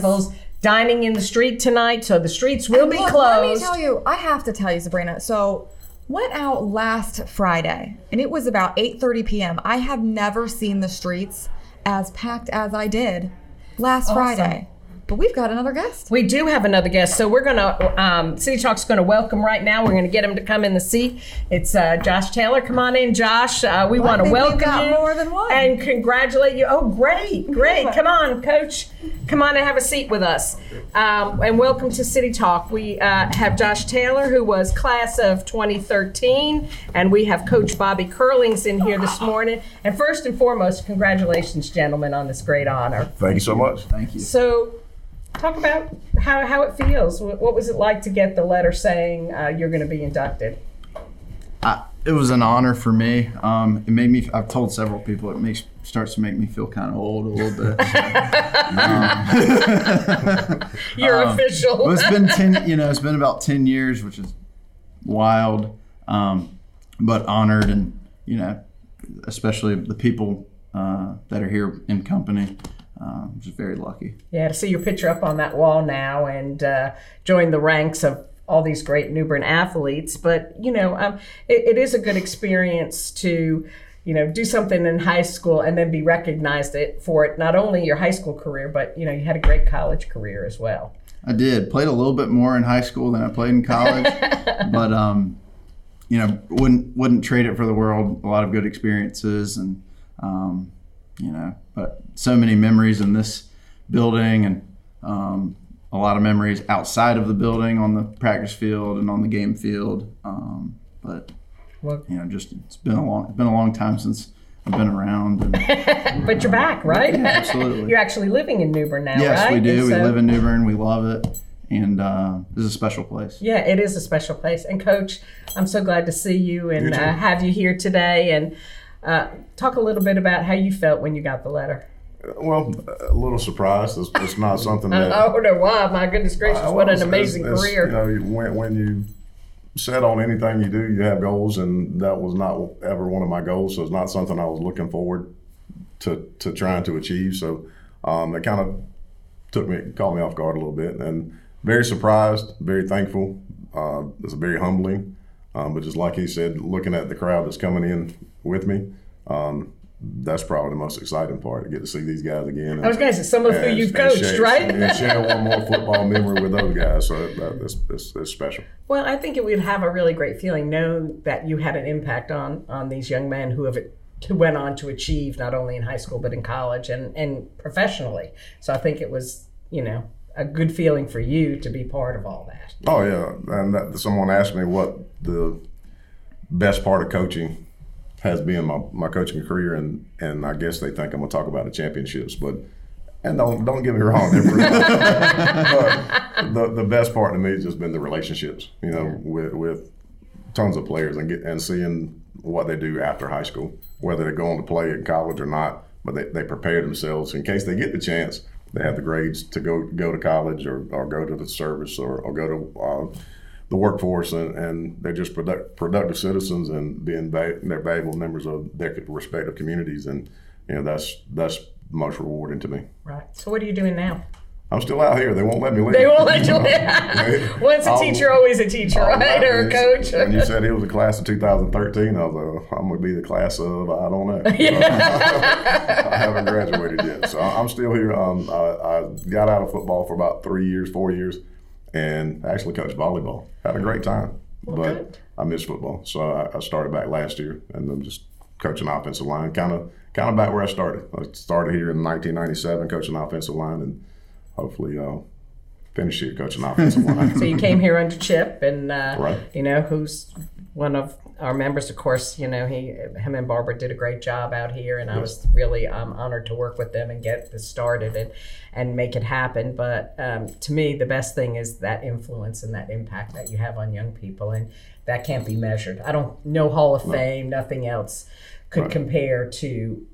Dining in the street tonight, so the streets will be Look, closed. Let me tell you, I have to tell you, Sabrina. So went out last Friday, and it was about 8:30 p.m. I have never seen the streets as packed as I did last Friday. But we've got another guest. We do have another guest, so we're gonna um, City Talk's gonna welcome right now. We're gonna get him to come in the seat. It's uh, Josh Taylor. Come on in, Josh. Uh, we Well, want to think we've welcome got you more than one. and congratulate you. Oh, great, great! Come on, Coach. Come on and have a seat with us. Um, and welcome to City Talk. We uh, have Josh Taylor, who was class of 2013, and we have Coach Bobby Curlings in here this morning. And first and foremost, congratulations, gentlemen, on this great honor. Thank you so much. Thank you. So, talk about how, how it feels. What what was it like to get the letter saying uh, you're going to be inducted? I, it was an honor for me. Um, it made me. I've told several people it makes starts to make me feel kind of old a little bit. You're Um, official. well, it's been ten. You know, it's been about ten years, which is wild, um, but honored, and you know, especially the people uh, that are here in company. Um, just very lucky. yeah, to see your picture up on that wall now and uh, join the ranks of all these great New Bern athletes. But you know, um, it, it is a good experience to. You know, do something in high school and then be recognized it for it. Not only your high school career, but you know, you had a great college career as well. I did played a little bit more in high school than I played in college, but um, you know, wouldn't wouldn't trade it for the world. A lot of good experiences, and um, you know, but so many memories in this building, and um, a lot of memories outside of the building on the practice field and on the game field. Um, but Well- you know, just it's been a long it's been a long time since I've been around. And, But you're back, right? absolutely. you're actually living in New Bern now, yes, right? we do. And we so- live in New Bern. We love it, and uh, this is a special place. Yeah, it is a special place. And Coach, I'm so glad to see you and uh, have you here today. And uh, talk a little bit about how you felt when you got the letter. Well, a little surprised. It's, it's not something that. I don't know why. my goodness gracious! Uh, what well, an amazing it's- it's, career! You know, when, when you set on anything you do, you have goals, and that was not ever one of my goals. So it's not something I was looking forward to to trying to achieve. So um, it kind of took me, caught me off guard a little bit, and very surprised, very thankful. Uh, it's very humbling, um, but just like he said, looking at the crowd that's coming in with me. Um, that's probably the most exciting part to get to see these guys again. I was going to say some of who you've and coached, share- right? And share one more football memory with those guys. So that, that's, that's, that's special. Well, I think it would have a really great feeling knowing that you had an impact on on these young men who have who went on to achieve not only in high school but in college and and professionally. So I think it was you know a good feeling for you to be part of all that. Oh yeah, and that, someone asked me what the best part of coaching has been my, my coaching career, and and I guess they think I'm gonna talk about the championships, but and don't don't get me wrong, but the the best part to me has just been the relationships, you know, with with tons of players and get and seeing what they do after high school, whether they go on to play in college or not, but they, they prepare themselves in case they get the chance. They have the grades to go go to college or, or go to the service or, or go to uh, the workforce, and, and they're just product, productive citizens and being va- they're valuable members of their respective communities. And you know that's that's most rewarding to me. Right. So what are you doing now? I'm still out here. They won't let me leave. They won't let you leave. Once a I'll- teacher, always a teacher, I'll right? Or a coach. When you said it was a class of 2013, I was like, I'm going to be the class of, I don't know. I haven't graduated yet. So I'm still here. Um, I, I got out of football for about three years, four years, and actually coached volleyball. Had a great time. but good. I miss football. So I, I started back last year, and I'm just coaching offensive line, kind of kind of back where I started. I started here in 1997 coaching offensive line, and hopefully I'll finish here coaching offensive line. So you came here under Chip, and uh, Right. you know who's one of our members. Of course, you know he, him and Barbara did a great job out here, and I was really um, honored to work with them and get this started and and make it happen. But um, to me, the best thing is that influence and that impact that you have on young people, and that can't be measured. I don't no Hall of Fame, nothing else could Right. compare to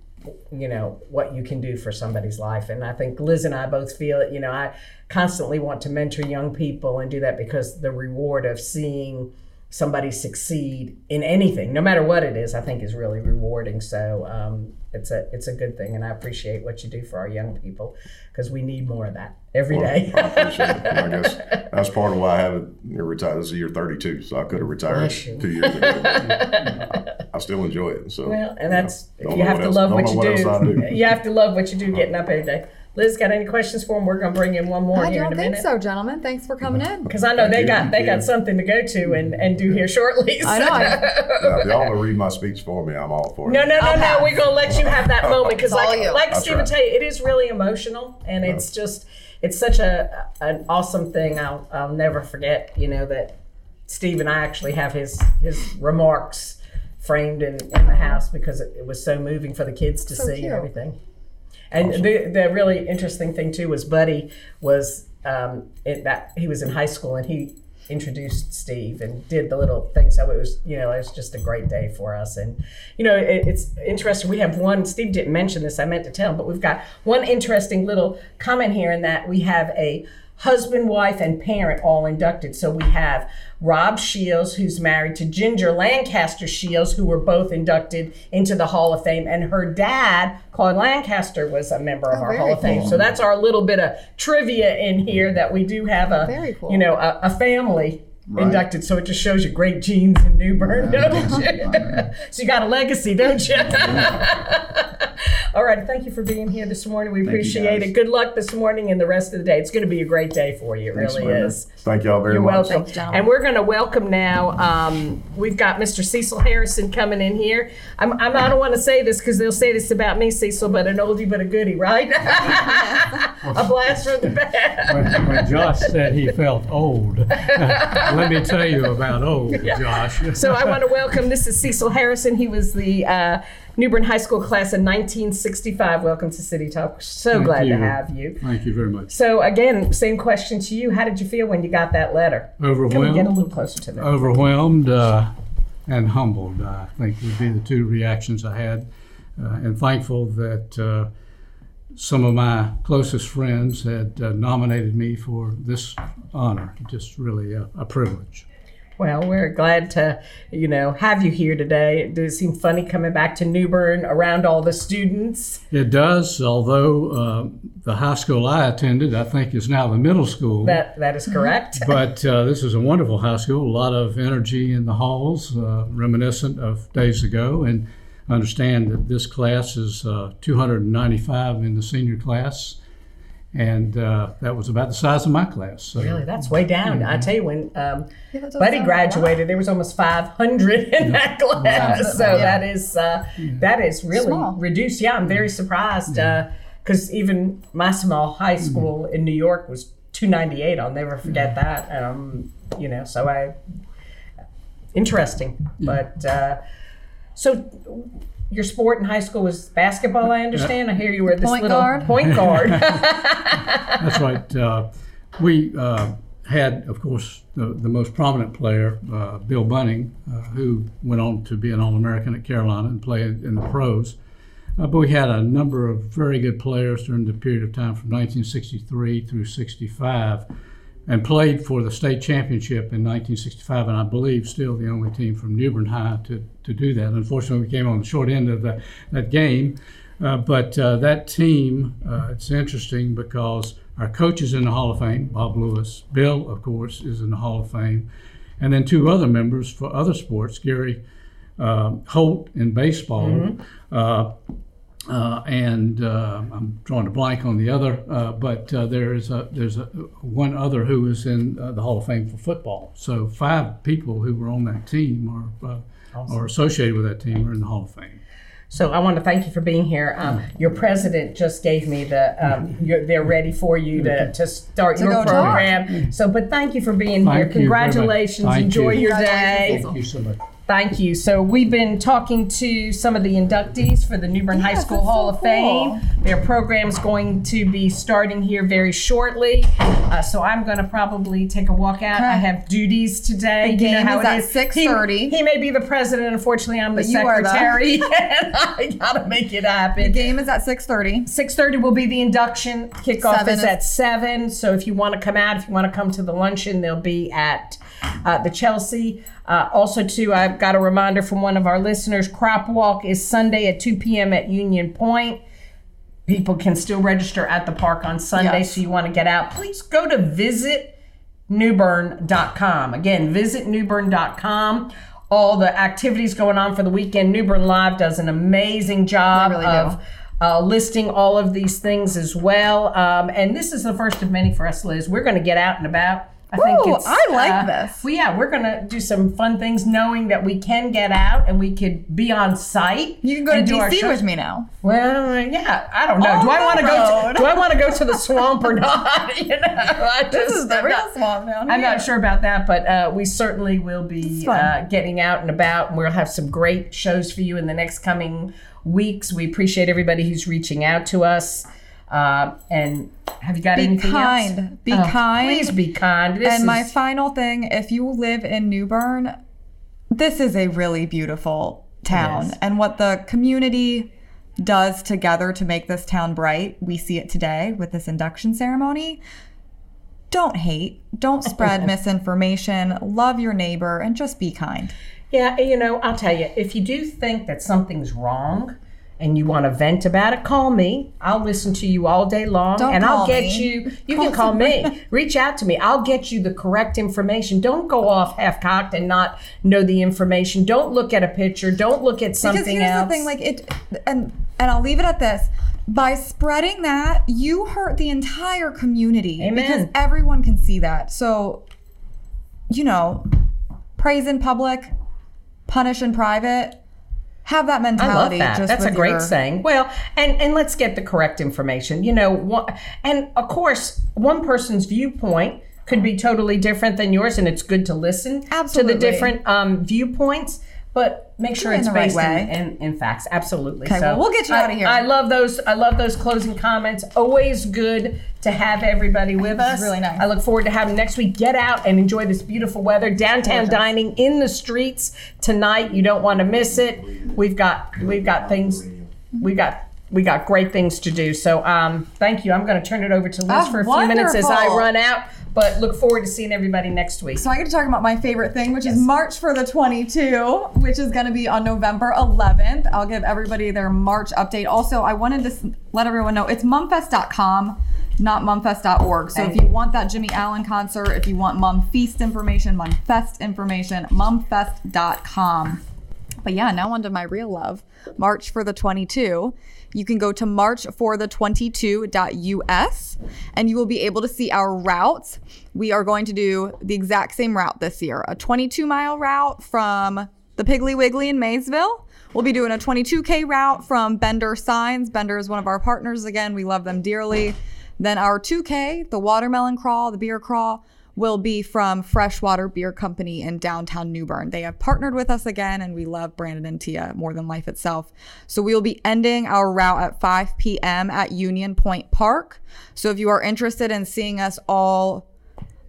you know what you can do for somebody's life. And i think liz and i both feel it you know i constantly want to mentor young people and do that because the reward of seeing somebody succeed in anything no matter what it is i think is really rewarding. So um, it's a it's a good thing and i appreciate what you do for our young people because we need more of that every Well, day I appreciate it. I guess that's part of why I haven't retired. This is year 32, so I could have retired you. two years ago. I, I still enjoy it. So well and that's Don't you have to else- love what you I do. you have to love what you do getting up every day liz got any questions for him we're going to bring in one more I here don't think so, gentlemen. Thanks for coming in. Because I know they you. got they Yeah. got something to go to and, and do here shortly. I know, I- now, if y'all want to read my speech for me, I'm all for it. No, no, no, I'll no. We're gonna let you have that moment because, like, you. like I'll Stephen try. tell you, it is really emotional, and it's just it's such a an awesome thing. I'll I'll never forget. You know that Steve and I actually have his his remarks framed in, in the house because it, it was so moving for the kids to So see cute. and everything. And the the really interesting thing too was Buddy was um, it, that he was in high school and he introduced Steve and did the little thing. So it was you know it was just a great day for us. And you know it, it's interesting. We have one. Steve didn't mention this. I meant to tell him, but we've got one interesting little comment here in that we have a husband, wife, and parent all inducted. So we have Rob Shields, who's married to Ginger Lancaster Shields, who were both inducted into the Hall of Fame, and her dad, Claude Lancaster, was a member of Oh, our Hall of Fame. cool. So that's our little bit of trivia in here that we do have a, Very cool. you know, a, a family. Right. Inducted, so it just shows you great genes in New Bern, don't you? so you got a legacy, don't you? All right, thank you for being here this morning. We you, appreciate it. Good luck this morning and the rest of the day. It's going to be a great day for you. It Thanks, really Brenda. is. Thank y'all very much. You're much. welcome. gentlemen. And we're going to welcome now. Um, we've got Mr. Cecil Harrison coming in here. I'm, I'm, I don't want to say this because they'll say this about me, Cecil, but an oldie but a goodie, right? a blast from the past. when, when Josh said he felt old, let me tell you about old, Josh. So I want to welcome. This is Cecil Harrison. He was the uh, New Bern High School class in 1965. Welcome to City Talk. So Thank glad to have you. Thank you very much. So again, same question to you. How did you feel when you got that letter? We get a Overwhelmed, little closer to that? overwhelmed, uh, and humbled. I think would be the two reactions I had, uh, and thankful that uh, some of my closest friends had uh, nominated me for this honor. Just really a, a privilege. Well, we're glad to, you know, have you here today. Does it seem funny coming back to New Bern around all the students? It does, although uh, the high school I attended, I think, is now the middle school. That that is correct. but uh, this is a wonderful high school. A lot of energy in the halls, uh, reminiscent of days ago. And I understand that this class is uh, 295 in the senior class, and uh, that was about the size of my class. So Really, that's way down. I tell you, when um, Yeah, Buddy graduated, there was almost 500 in that class. Wow. So Yeah. that is uh, that is really Small. reduced. Yeah, I'm very surprised because even my small high school in New York was 298. I'll never forget that. Um, you know, so I interesting, but uh, so. Your sport in high school was basketball, I understand. I hear you were this Point little guard. point guard. that's right. Uh, we uh, had, of course, the, the most prominent player, uh, Bill Bunting, uh, who went on to be an All American at Carolina and played in the pros. Uh, but we had a number of very good players during the period of time from 1963 through 65 and played for the state championship in 1965 and I believe still the only team from New Bern High to, to do that. Unfortunately, we came on the short end of the, that game. Uh, but uh, that team, uh, it's interesting because our coach is in the Hall of Fame, Bob Lewis. Bill, of course, is in the Hall of Fame. And then two other members for other sports, Gary um Holt in baseball. Uh, uh, and uh, I'm drawing a blank on the other, uh, but uh, there is a there's a one other who is in uh, the Hall of Fame for football. So five people who were on that team or uh, or associated with that team are in the Hall of Fame. So I want to thank you for being here. Um, your president just gave me the, um, you're, they're ready for you to, to start To your go talk. program. So, but thank you for being here. Thank you very much. Congratulations. Thank Enjoy you. your day. Thank you so much. Thank you. So we've been talking to some of the inductees for the New Bern High School that's so Hall of Fame. Their program's going to be starting here very shortly. Uh, so I'm going to probably take a walk out. I have duties today. The You know game is at is. 6:30. He, he may be the president. Unfortunately, I'm the But you are the- and I gotta make it happen. The game is at 6:30. 6.30 will be the induction. Kickoff Seven is is- at 7. So if you want to come out, if you want to come to the luncheon, they'll be at uh, the Chelsea. Uh, also, too, I've got a reminder from one of our listeners. Crop Walk is Sunday at 2 p.m. at Union Point. People can still register at the park on Sunday. Yes. So you want to get out, please go to visitnewbern.com. Again, visitnewbern.com. All the activities going on for the weekend. New Bern Live does an amazing job really of uh, listing all of these things as well. Um, and this is the first of many for us, Liz. We're going to get out and about. I think Ooh, it's. I like uh, this. Well, yeah, we're going to do some fun things, knowing that we can get out and we could be on site. You can go to and do our DC with me now. Well, yeah, I don't know. On do I want to go? To, do I want to go to the swamp or not? you know, I This just- is the I'm real not- swamp down here. I'm not sure about that, but uh, we certainly will be uh, getting out and about, and we'll have some great shows for you in the next coming weeks. We appreciate everybody who's reaching out to us. Uh, and have you got Be anything kind. else? Be Oh, kind. Please be kind. This and my final thing, if you live in New Bern, this is a really beautiful town. Yes. And what the community does together to make this town bright, we see it today with this induction ceremony. Don't hate, don't spread misinformation, love your neighbor, and just be kind. Yeah, you know, I'll tell you, if you do think that something's wrong and you want to vent about it, call me. I'll listen to you all day long Don't and I'll get me. you you can call me. Reach out to me. I'll get you the correct information. Don't go off half-cocked and not know the information. Don't look at a picture. Don't look at something because here's else. the thing, like it, and and I'll leave it at this. By spreading that, you hurt the entire community Amen. because everyone can see that. So, you know, praise in public, punish in private. Have that mentality. I love that. Just That's a great your- saying. Well, and and let's get the correct information. You know, one, and of course, one person's viewpoint could be totally different than yours, and it's good to listen Absolutely. to the different um, viewpoints. But make sure it's the right based in, way. in, in facts. Absolutely. Okay, well, we'll get you I- of here. I love those. I love those closing comments. Always good to have everybody with us. really nice. I look forward to having next week. Get out and enjoy this beautiful weather. Downtown dining in the streets tonight. You don't want to miss it. We've got we've got things We've got we got great things to do. So um, thank you. I'm going to turn it over to Liz Ah, for a few minutes as I run out. But look forward to seeing everybody next week. So I get to talk about my favorite thing, which is March for the 22, which is going to be on November 11th. I'll give everybody their March update. Also, I wanted to let everyone know it's mumfest.com, not mumfest.org. So if you want that Jimmy Allen concert, if you want Mum Feast information, Mum Mumfest information, mumfest.com. But yeah, now on to my real love. March for the 22. You can go to marchforthe22.us and you will be able to see our routes. We are going to do the exact same route this year a 22 mile route from the Piggly Wiggly in Maysville. We'll be doing a 22K route from Bender Signs. Bender is one of our partners again. We love them dearly. Then our 2K, the watermelon crawl, the beer crawl, will be from Freshwater Beer Company in downtown New Bern. They have partnered with us again, and we love Brandon and Tia more than life itself. So we will be ending our route at 5 p.m. at Union Point Park. So if you are interested in seeing us all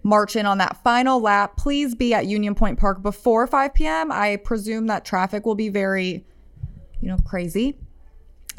march in on that final lap, please be at Union Point Park before 5 p.m. I presume that traffic will be very, you know, crazy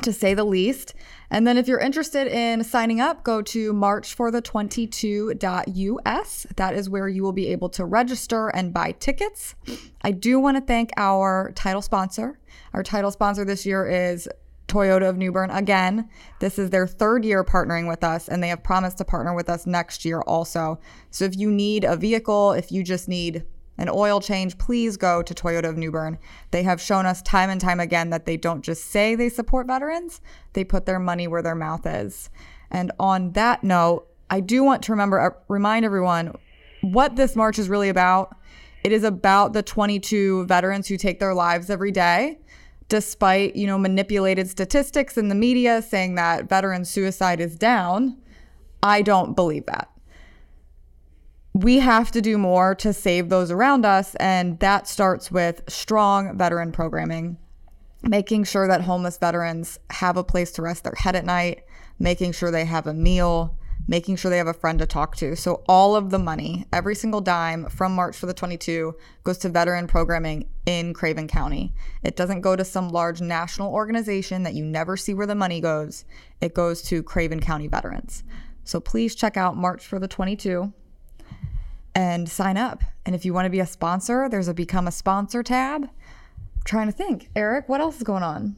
to say the least. And then if you're interested in signing up, go to marchforthe22.us. That is where you will be able to register and buy tickets. I do want to thank our title sponsor. Our title sponsor this year is Toyota of New Bern again. This is their third year partnering with us, and they have promised to partner with us next year also. So if you need a vehicle, if you just need an oil change, please go to Toyota of New Bern. They have shown us time and time again that they don't just say they support veterans, they put their money where their mouth is. And on that note, I do want to remember uh, remind everyone what this march is really about. It is about the 22 veterans who take their lives every day despite, you know, manipulated statistics in the media saying that veteran suicide is down. I don't believe that we have to do more to save those around us. And that starts with strong veteran programming, making sure that homeless veterans have a place to rest their head at night, making sure they have a meal, making sure they have a friend to talk to. So, all of the money, every single dime from March for the 22 goes to veteran programming in Craven County. It doesn't go to some large national organization that you never see where the money goes, it goes to Craven County veterans. So, please check out March for the 22 and sign up. And if you want to be a sponsor, there's a become a sponsor tab. I'm trying to think. Eric, what else is going on?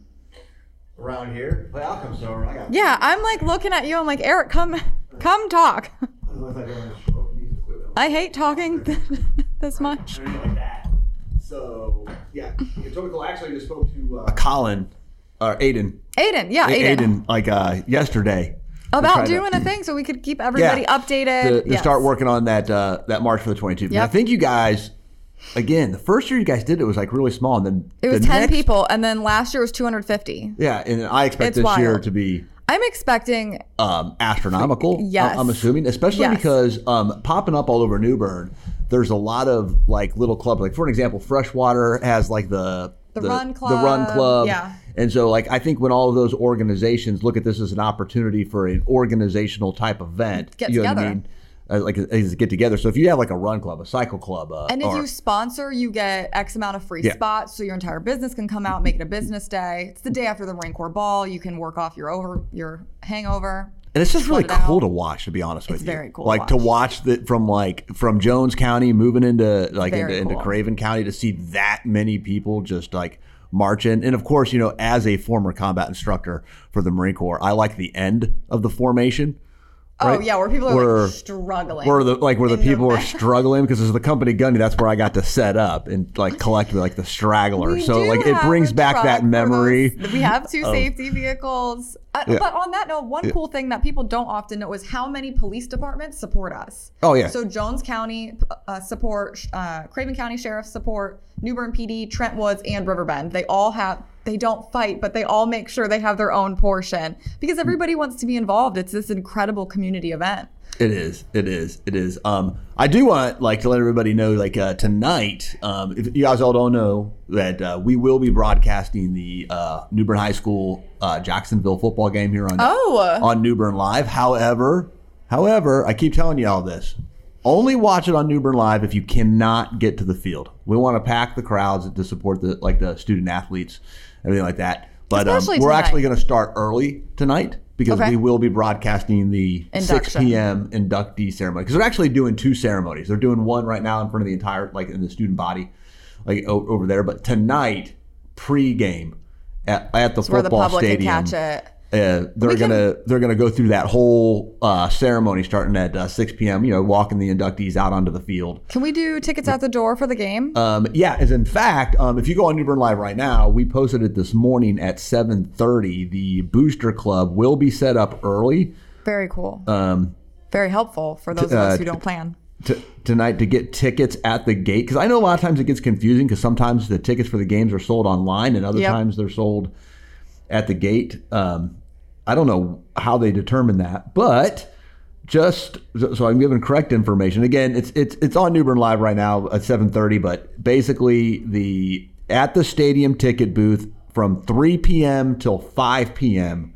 Around here, play outcome store. I got. Yeah, I'm like looking at you. I'm like, Eric, come come talk. I hate talking this much. So yeah, Etobicoke actually just spoke to uh, Colin or Aiden. Aiden, yeah, Aiden. Aiden, like uh, yesterday. About Trying to- doing a thing so we could keep everybody updated. to, to Yes. start working on that uh, that March for the 22. Yep. I think you guys, again, the first year you guys did it was like really small, and then It was the 10 next- people, and then last year was 250. Yeah, and I expect It's this year to be I'm expecting um, astronomical. Yes. I'm assuming, especially Yes. because um, popping up all over New Bern, there's a lot of like little clubs. Like for an example, Freshwater has like the The Run Club. the Run Club. yeah. And so, like, I think when all of those organizations look at this as an opportunity for an organizational type event, Get you know what I together. mean? Uh, like, as a get together. So if you have like a run club, a cycle club, uh, And if or, you sponsor, you get X amount of free Yeah. spots, so your entire business can come out, make it a business day. It's the day after the Marine Corps ball. You can work off your over your hangover. And it's just really it cool out. to watch, to be honest with It's you. very cool to Like to watch that from like from Jones County moving into like into, Very into. Craven County to see that many people just like marching. And of course, you know, as a former combat instructor for the Marine Corps, I like the end of the formation. Oh yeah, where people are Where- like struggling. Where the like where the in the people are struggling because as the company gunny, that's where I got to set up and like collect like the stragglers. We so like it brings back that memory. those- we have two safety vehicles. Uh, Yeah. But on that note, one cool thing that people don't often know is how many police departments support us. Oh, yeah. So Jones County uh, support, uh, Craven County Sheriff support, New Bern PD, Trent Woods, and Riverbend. They all have. They don't fight, but they all make sure they have their own portion because everybody wants to be involved. It's this incredible community event. It is. It is. It is. Um, I do want like to let everybody know like uh, tonight. Um, if you guys all don't know that uh, we will be broadcasting the uh, New Bern High School uh, Jacksonville football game here on Oh. on New Bern Live. However, however, I keep telling you all this. Only watch it on New Bern Live if you cannot get to the field. We want to pack the crowds to support the like the student athletes, everything like that. But um, we're actually going to start early tonight because Okay. we will be broadcasting the 6 p.m. inductee ceremony because they're actually doing two ceremonies. They're doing one right now in front of the entire like in the student body, like o- over there. But tonight, pre-game at, at the the football public stadium, can catch it. Uh, they're can- gonna they're gonna go through that whole uh, ceremony starting at uh, 6 p.m. You know, walking the inductees out onto the field. Can we do tickets at the door for the game? Um, yeah, as in fact, um, if you go on New Bern Live right now, we posted it this morning at 7:30. The Booster Club will be set up early. Very cool. Um, Very helpful for those of uh, us who don't plan. t- tonight to get tickets at the gate because I know a lot of times it gets confusing because sometimes the tickets for the games are sold online and other Yep. times they're sold at the gate. Um, I don't know how they determine that, but just so I'm giving correct information. Again, it's it's it's on New Bern Live right now at 7:30, but basically the at the stadium ticket booth from 3 p.m. till 5 p.m.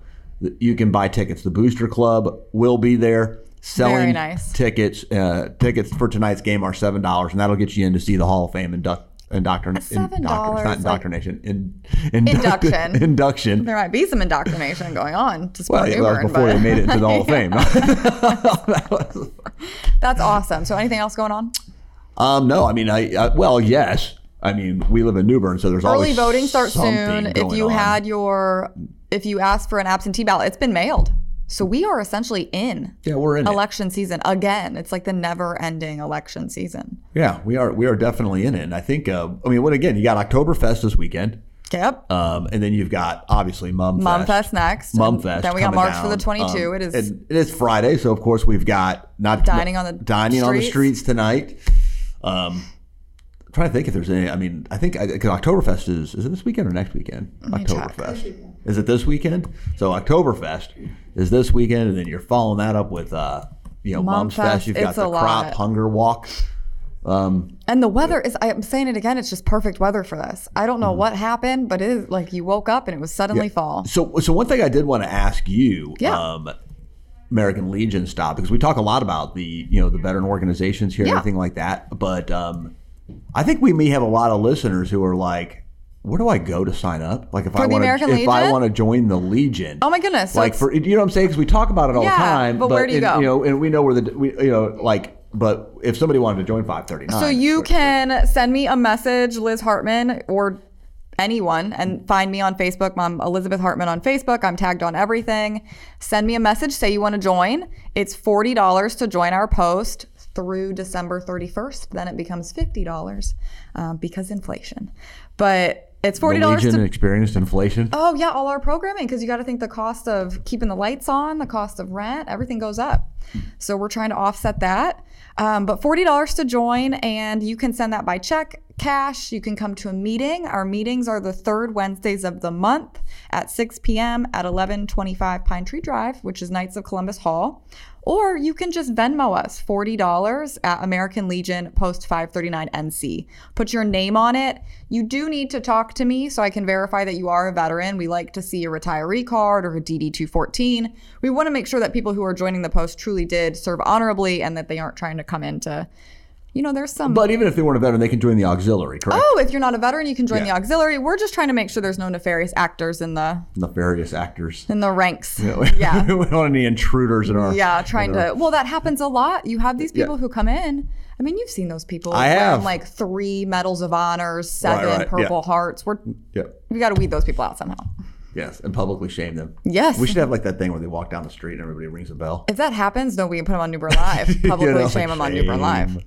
you can buy tickets. The Booster Club will be there selling nice. tickets. Uh, tickets for tonight's game are seven dollars, and that'll get you in to see the Hall of Fame induct. Indoctrin- $7, indoctrin- not like- indoctrination. In, induct- Induction. induction. There might be some indoctrination going on to Well, yeah, that was before but- they made it into the Hall of Fame. That's awesome. So anything else going on? um, no, I mean, I, I well, yes. I mean, we live in New Bern, so there's Early voting starts soon. If you on. had your if you ask for an absentee ballot, it's been mailed. So we are essentially in Yeah, we're in it. election season again. It's like the never-ending election season. Yeah, we are we are definitely in it. And I think uh, I mean, what again? You got Oktoberfest this weekend, Yep. um, and then you've got obviously Mumfest. Mumfest next. Mumfest. Then we got March for the 22. Um, it is. and it is Friday, so of course we've got not Dining on the dining on the streets. streets tonight. Um, I'm trying to think if there's any. I mean, I think because Oktoberfest is is it this weekend or next weekend? Oktoberfest is it this weekend? So Oktoberfest is this weekend, and then you're following that up with uh, you know Mumfest, Fest. You've got it's the a Crop lot. Hunger Walk. Um, and the weather is. I'm saying it again. It's just perfect weather for this. I don't Mm-hmm. know what happened, but it is like you woke up and it was suddenly fall. So, so one thing I did want to ask you, Yeah. um, American Legion stop because we talk a lot about the you know the veteran organizations here and Yeah. everything like that. But um, I think we may have a lot of listeners who are like, "Where do I go to sign up? Like if For I want to, if I want to join the Legion." Oh my goodness! So like for you know what I'm saying because we talk about it all Yeah, the time. but where do you and, go? You know, and we know where the we you know like. But if somebody wanted to join 539, So you can send me a message, Liz Hartman, or anyone, and find me on Facebook. I'm Elizabeth Hartman on Facebook. I'm tagged on everything. Send me a message. Say you want to join. It's forty dollars to join our post through December 31st. Then it becomes fifty dollars um, because inflation. But it's forty dollars Legion to experienced inflation. Oh yeah, all our programming because you got to think the cost of keeping the lights on, the cost of rent, everything goes up. So we're trying to offset that. Um, but forty dollars to join, and you can send that by check, cash. You can come to a meeting. Our meetings are the third Wednesdays of the month at 6 p.m. at 1125 Pine Tree Drive, which is Knights of Columbus Hall. Or you can just Venmo us $40 at American Legion Post 539 NC. Put your name on it. You do need to talk to me so I can verify that you are a veteran. We like to see a retiree card or a DD 214. We want to make sure that people who are joining the post truly did serve honorably and that they aren't trying to come into, you know, there's some. But even if they weren't a veteran, they can join the auxiliary, correct? Oh, if you're not a veteran, you can join Yeah. the auxiliary. We're just trying to make sure there's no nefarious actors in the Nefarious actors. in the ranks. Yeah. we don't want any intruders in our. Yeah, trying our- to. Well, that happens a lot. You have these Yeah. people who come in. I mean, you've seen those people. I have. like three medals of honors, seven right, yeah. Purple Hearts. We're Yeah. we got to weed those people out somehow. Yes, and publicly shame them. Yes. We should have like that thing where they walk down the street and everybody rings a bell. If that happens, no, we can put them on New Bern Live. Publicly You know, shame them on New Bern Live.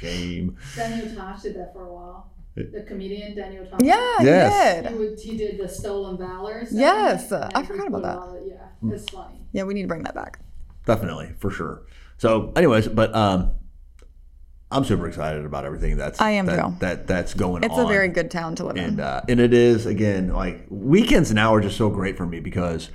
Shame. Daniel Tosh did that for a while. The comedian Daniel Tosh. Yeah, Yes. he did. He, would, he did the stolen valor. segment, Yes, and I forgot about that. lot of- yeah, it's funny. Yeah, we need to bring that back. Definitely, for sure. So, anyways, but um, I'm super excited about everything that's I am that, too. that that's going It's on. a very good town to live in. and uh, and it is again like weekends now are just so great for me because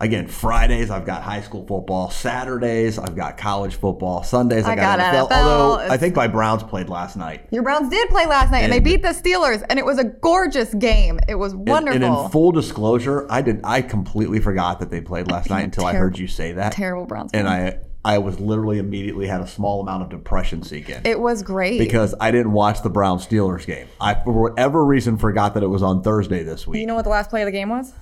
again Fridays I've got high school football, Saturdays I've got college football, Sundays I, I got, got NFL. NFL. Although I think my Browns played last night. Your Browns did play last night, and, they beat the Steelers, and it was a gorgeous game. It was wonderful. And, in full disclosure, I did I completely forgot that they played last night until I heard you say that. Terrible Browns. And. I I was literally immediately had a small amount of depression seek in. it was great. because I didn't watch the Brown Steelers game. I, for whatever reason, forgot that it was on Thursday this week. Do you know what the last play of the game was?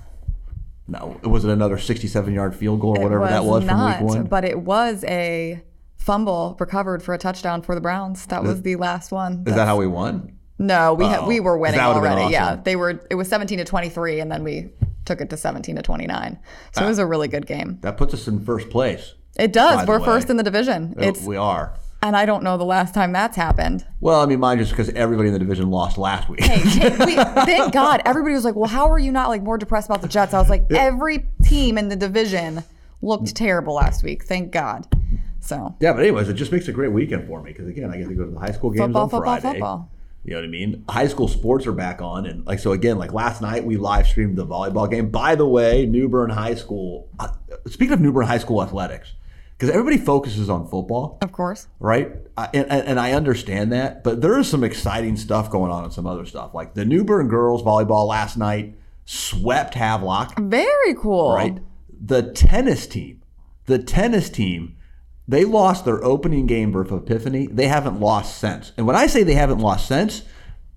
No, was it another 67 yard field goal or whatever it that was not, from week one? but it was a fumble recovered for a touchdown for the Browns. That was the last one. Is that how we won? No, we Oh, we were winning already. Yeah, they were. It was 17 to 23, and then we took it to 17 to 29. So Ah. it was a really good game. That puts us in first place. It does. We're first in the division. Uh, It's we are. And I don't know the last time that's happened. Well, I mean, mine just because everybody in the division lost last week. Hey, hey, we, thank God. Everybody was like, "Well, how are you not like more depressed about the Jets?" I was like, "Every team in the division looked terrible last week. Thank God." So yeah, but anyways, it just makes a great weekend for me because again, I get to go to the high school games Football, on football, Friday. football. You know what I mean? High school sports are back on, and like so again, like last night we live streamed the volleyball game. By the way, New Bern High School. Uh, speaking of New Bern High School athletics, because everybody focuses on football, of course, right? I, and, and I understand that, but there is some exciting stuff going on and some other stuff. Like the New Bern girls volleyball last night swept Havelock, very cool. right? The tennis team, the tennis team, they lost their opening game versus Epiphany. They haven't lost since. And when I say they haven't lost since,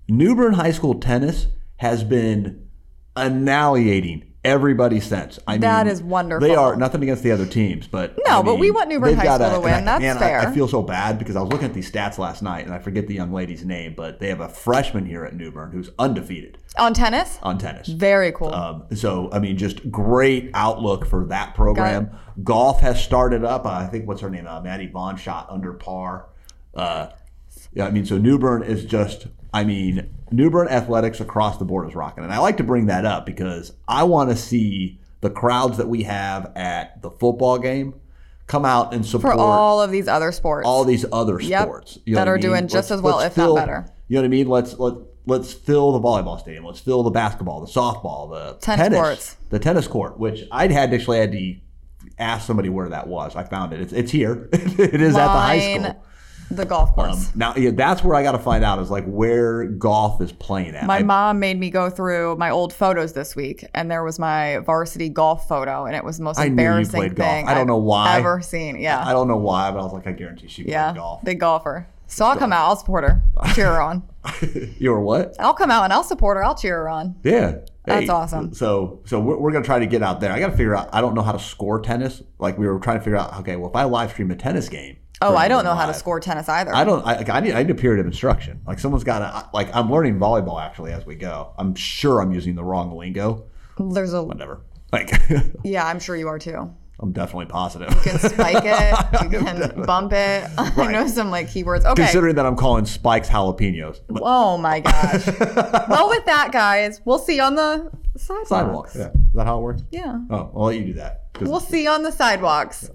New Bern High School tennis has been annihilating everybody sense. I That mean, is wonderful. They are nothing against the other teams, but No, I but we mean, want New Bern High School to win. I- That's man, I- I, feel so bad because I was looking at these stats last night and I forget the young lady's name, but they have a freshman here at New Bern who's undefeated On tennis? on tennis. Very cool. Um, so I mean, just great outlook for that program. Golf has started up. Uh, I think what's her name? Uh, Maddie Vaughn shot under par. Uh, yeah, I mean, so New Bern is just. I mean, New Bern athletics across the board is rocking, and I like to bring that up because I want to see the crowds that we have at the football game come out and For support all of these other sports. all these other Yep, sports you know that I are mean? doing just as well, if not better. You know what I mean? Let's let let's fill the volleyball stadium. Let's fill the basketball, the softball, the Tennis courts. the tennis court. Which I'd had actually had to ask somebody where that was. I found it. It's it's here. it is at the high school. The golf course. Um, now, yeah, that's where I got to find out is like where golf is playing at. My I- mom made me go through my old photos this week, and there was my varsity golf photo, and it was the most I embarrassing golf. thing I don't know why I've ever seen. Yeah, I don't know why, but I was like, I guarantee she yeah, played golf. big golfer. So I'll come out. I'll support her. Cheer her on. you were what? I'll come out and I'll support her. I'll cheer her on. Yeah. That's awesome. So, so we're, we're gonna try to get out there. I got to figure out. I don't know how to score tennis. Like we were trying to figure out. Okay, well, if I live stream a tennis game. Oh, I don't know how to score tennis either. I don't. I, I need. I need a period of instruction. Like someone's got to. Like I'm learning volleyball actually as we go. I'm sure I'm using the wrong lingo. There's a Whatever. Like yeah. I'm sure you are too. I'm definitely positive. You can spike it. You can bump it. I know some like keywords. Okay. Considering that I'm calling spikes jalapenos. But Oh my gosh. well, with that, guys, we'll see you on the sidewalks. sidewalk. Yeah. Is that how it works? Yeah. Oh, I'll let you do that. We'll see you on the sidewalks.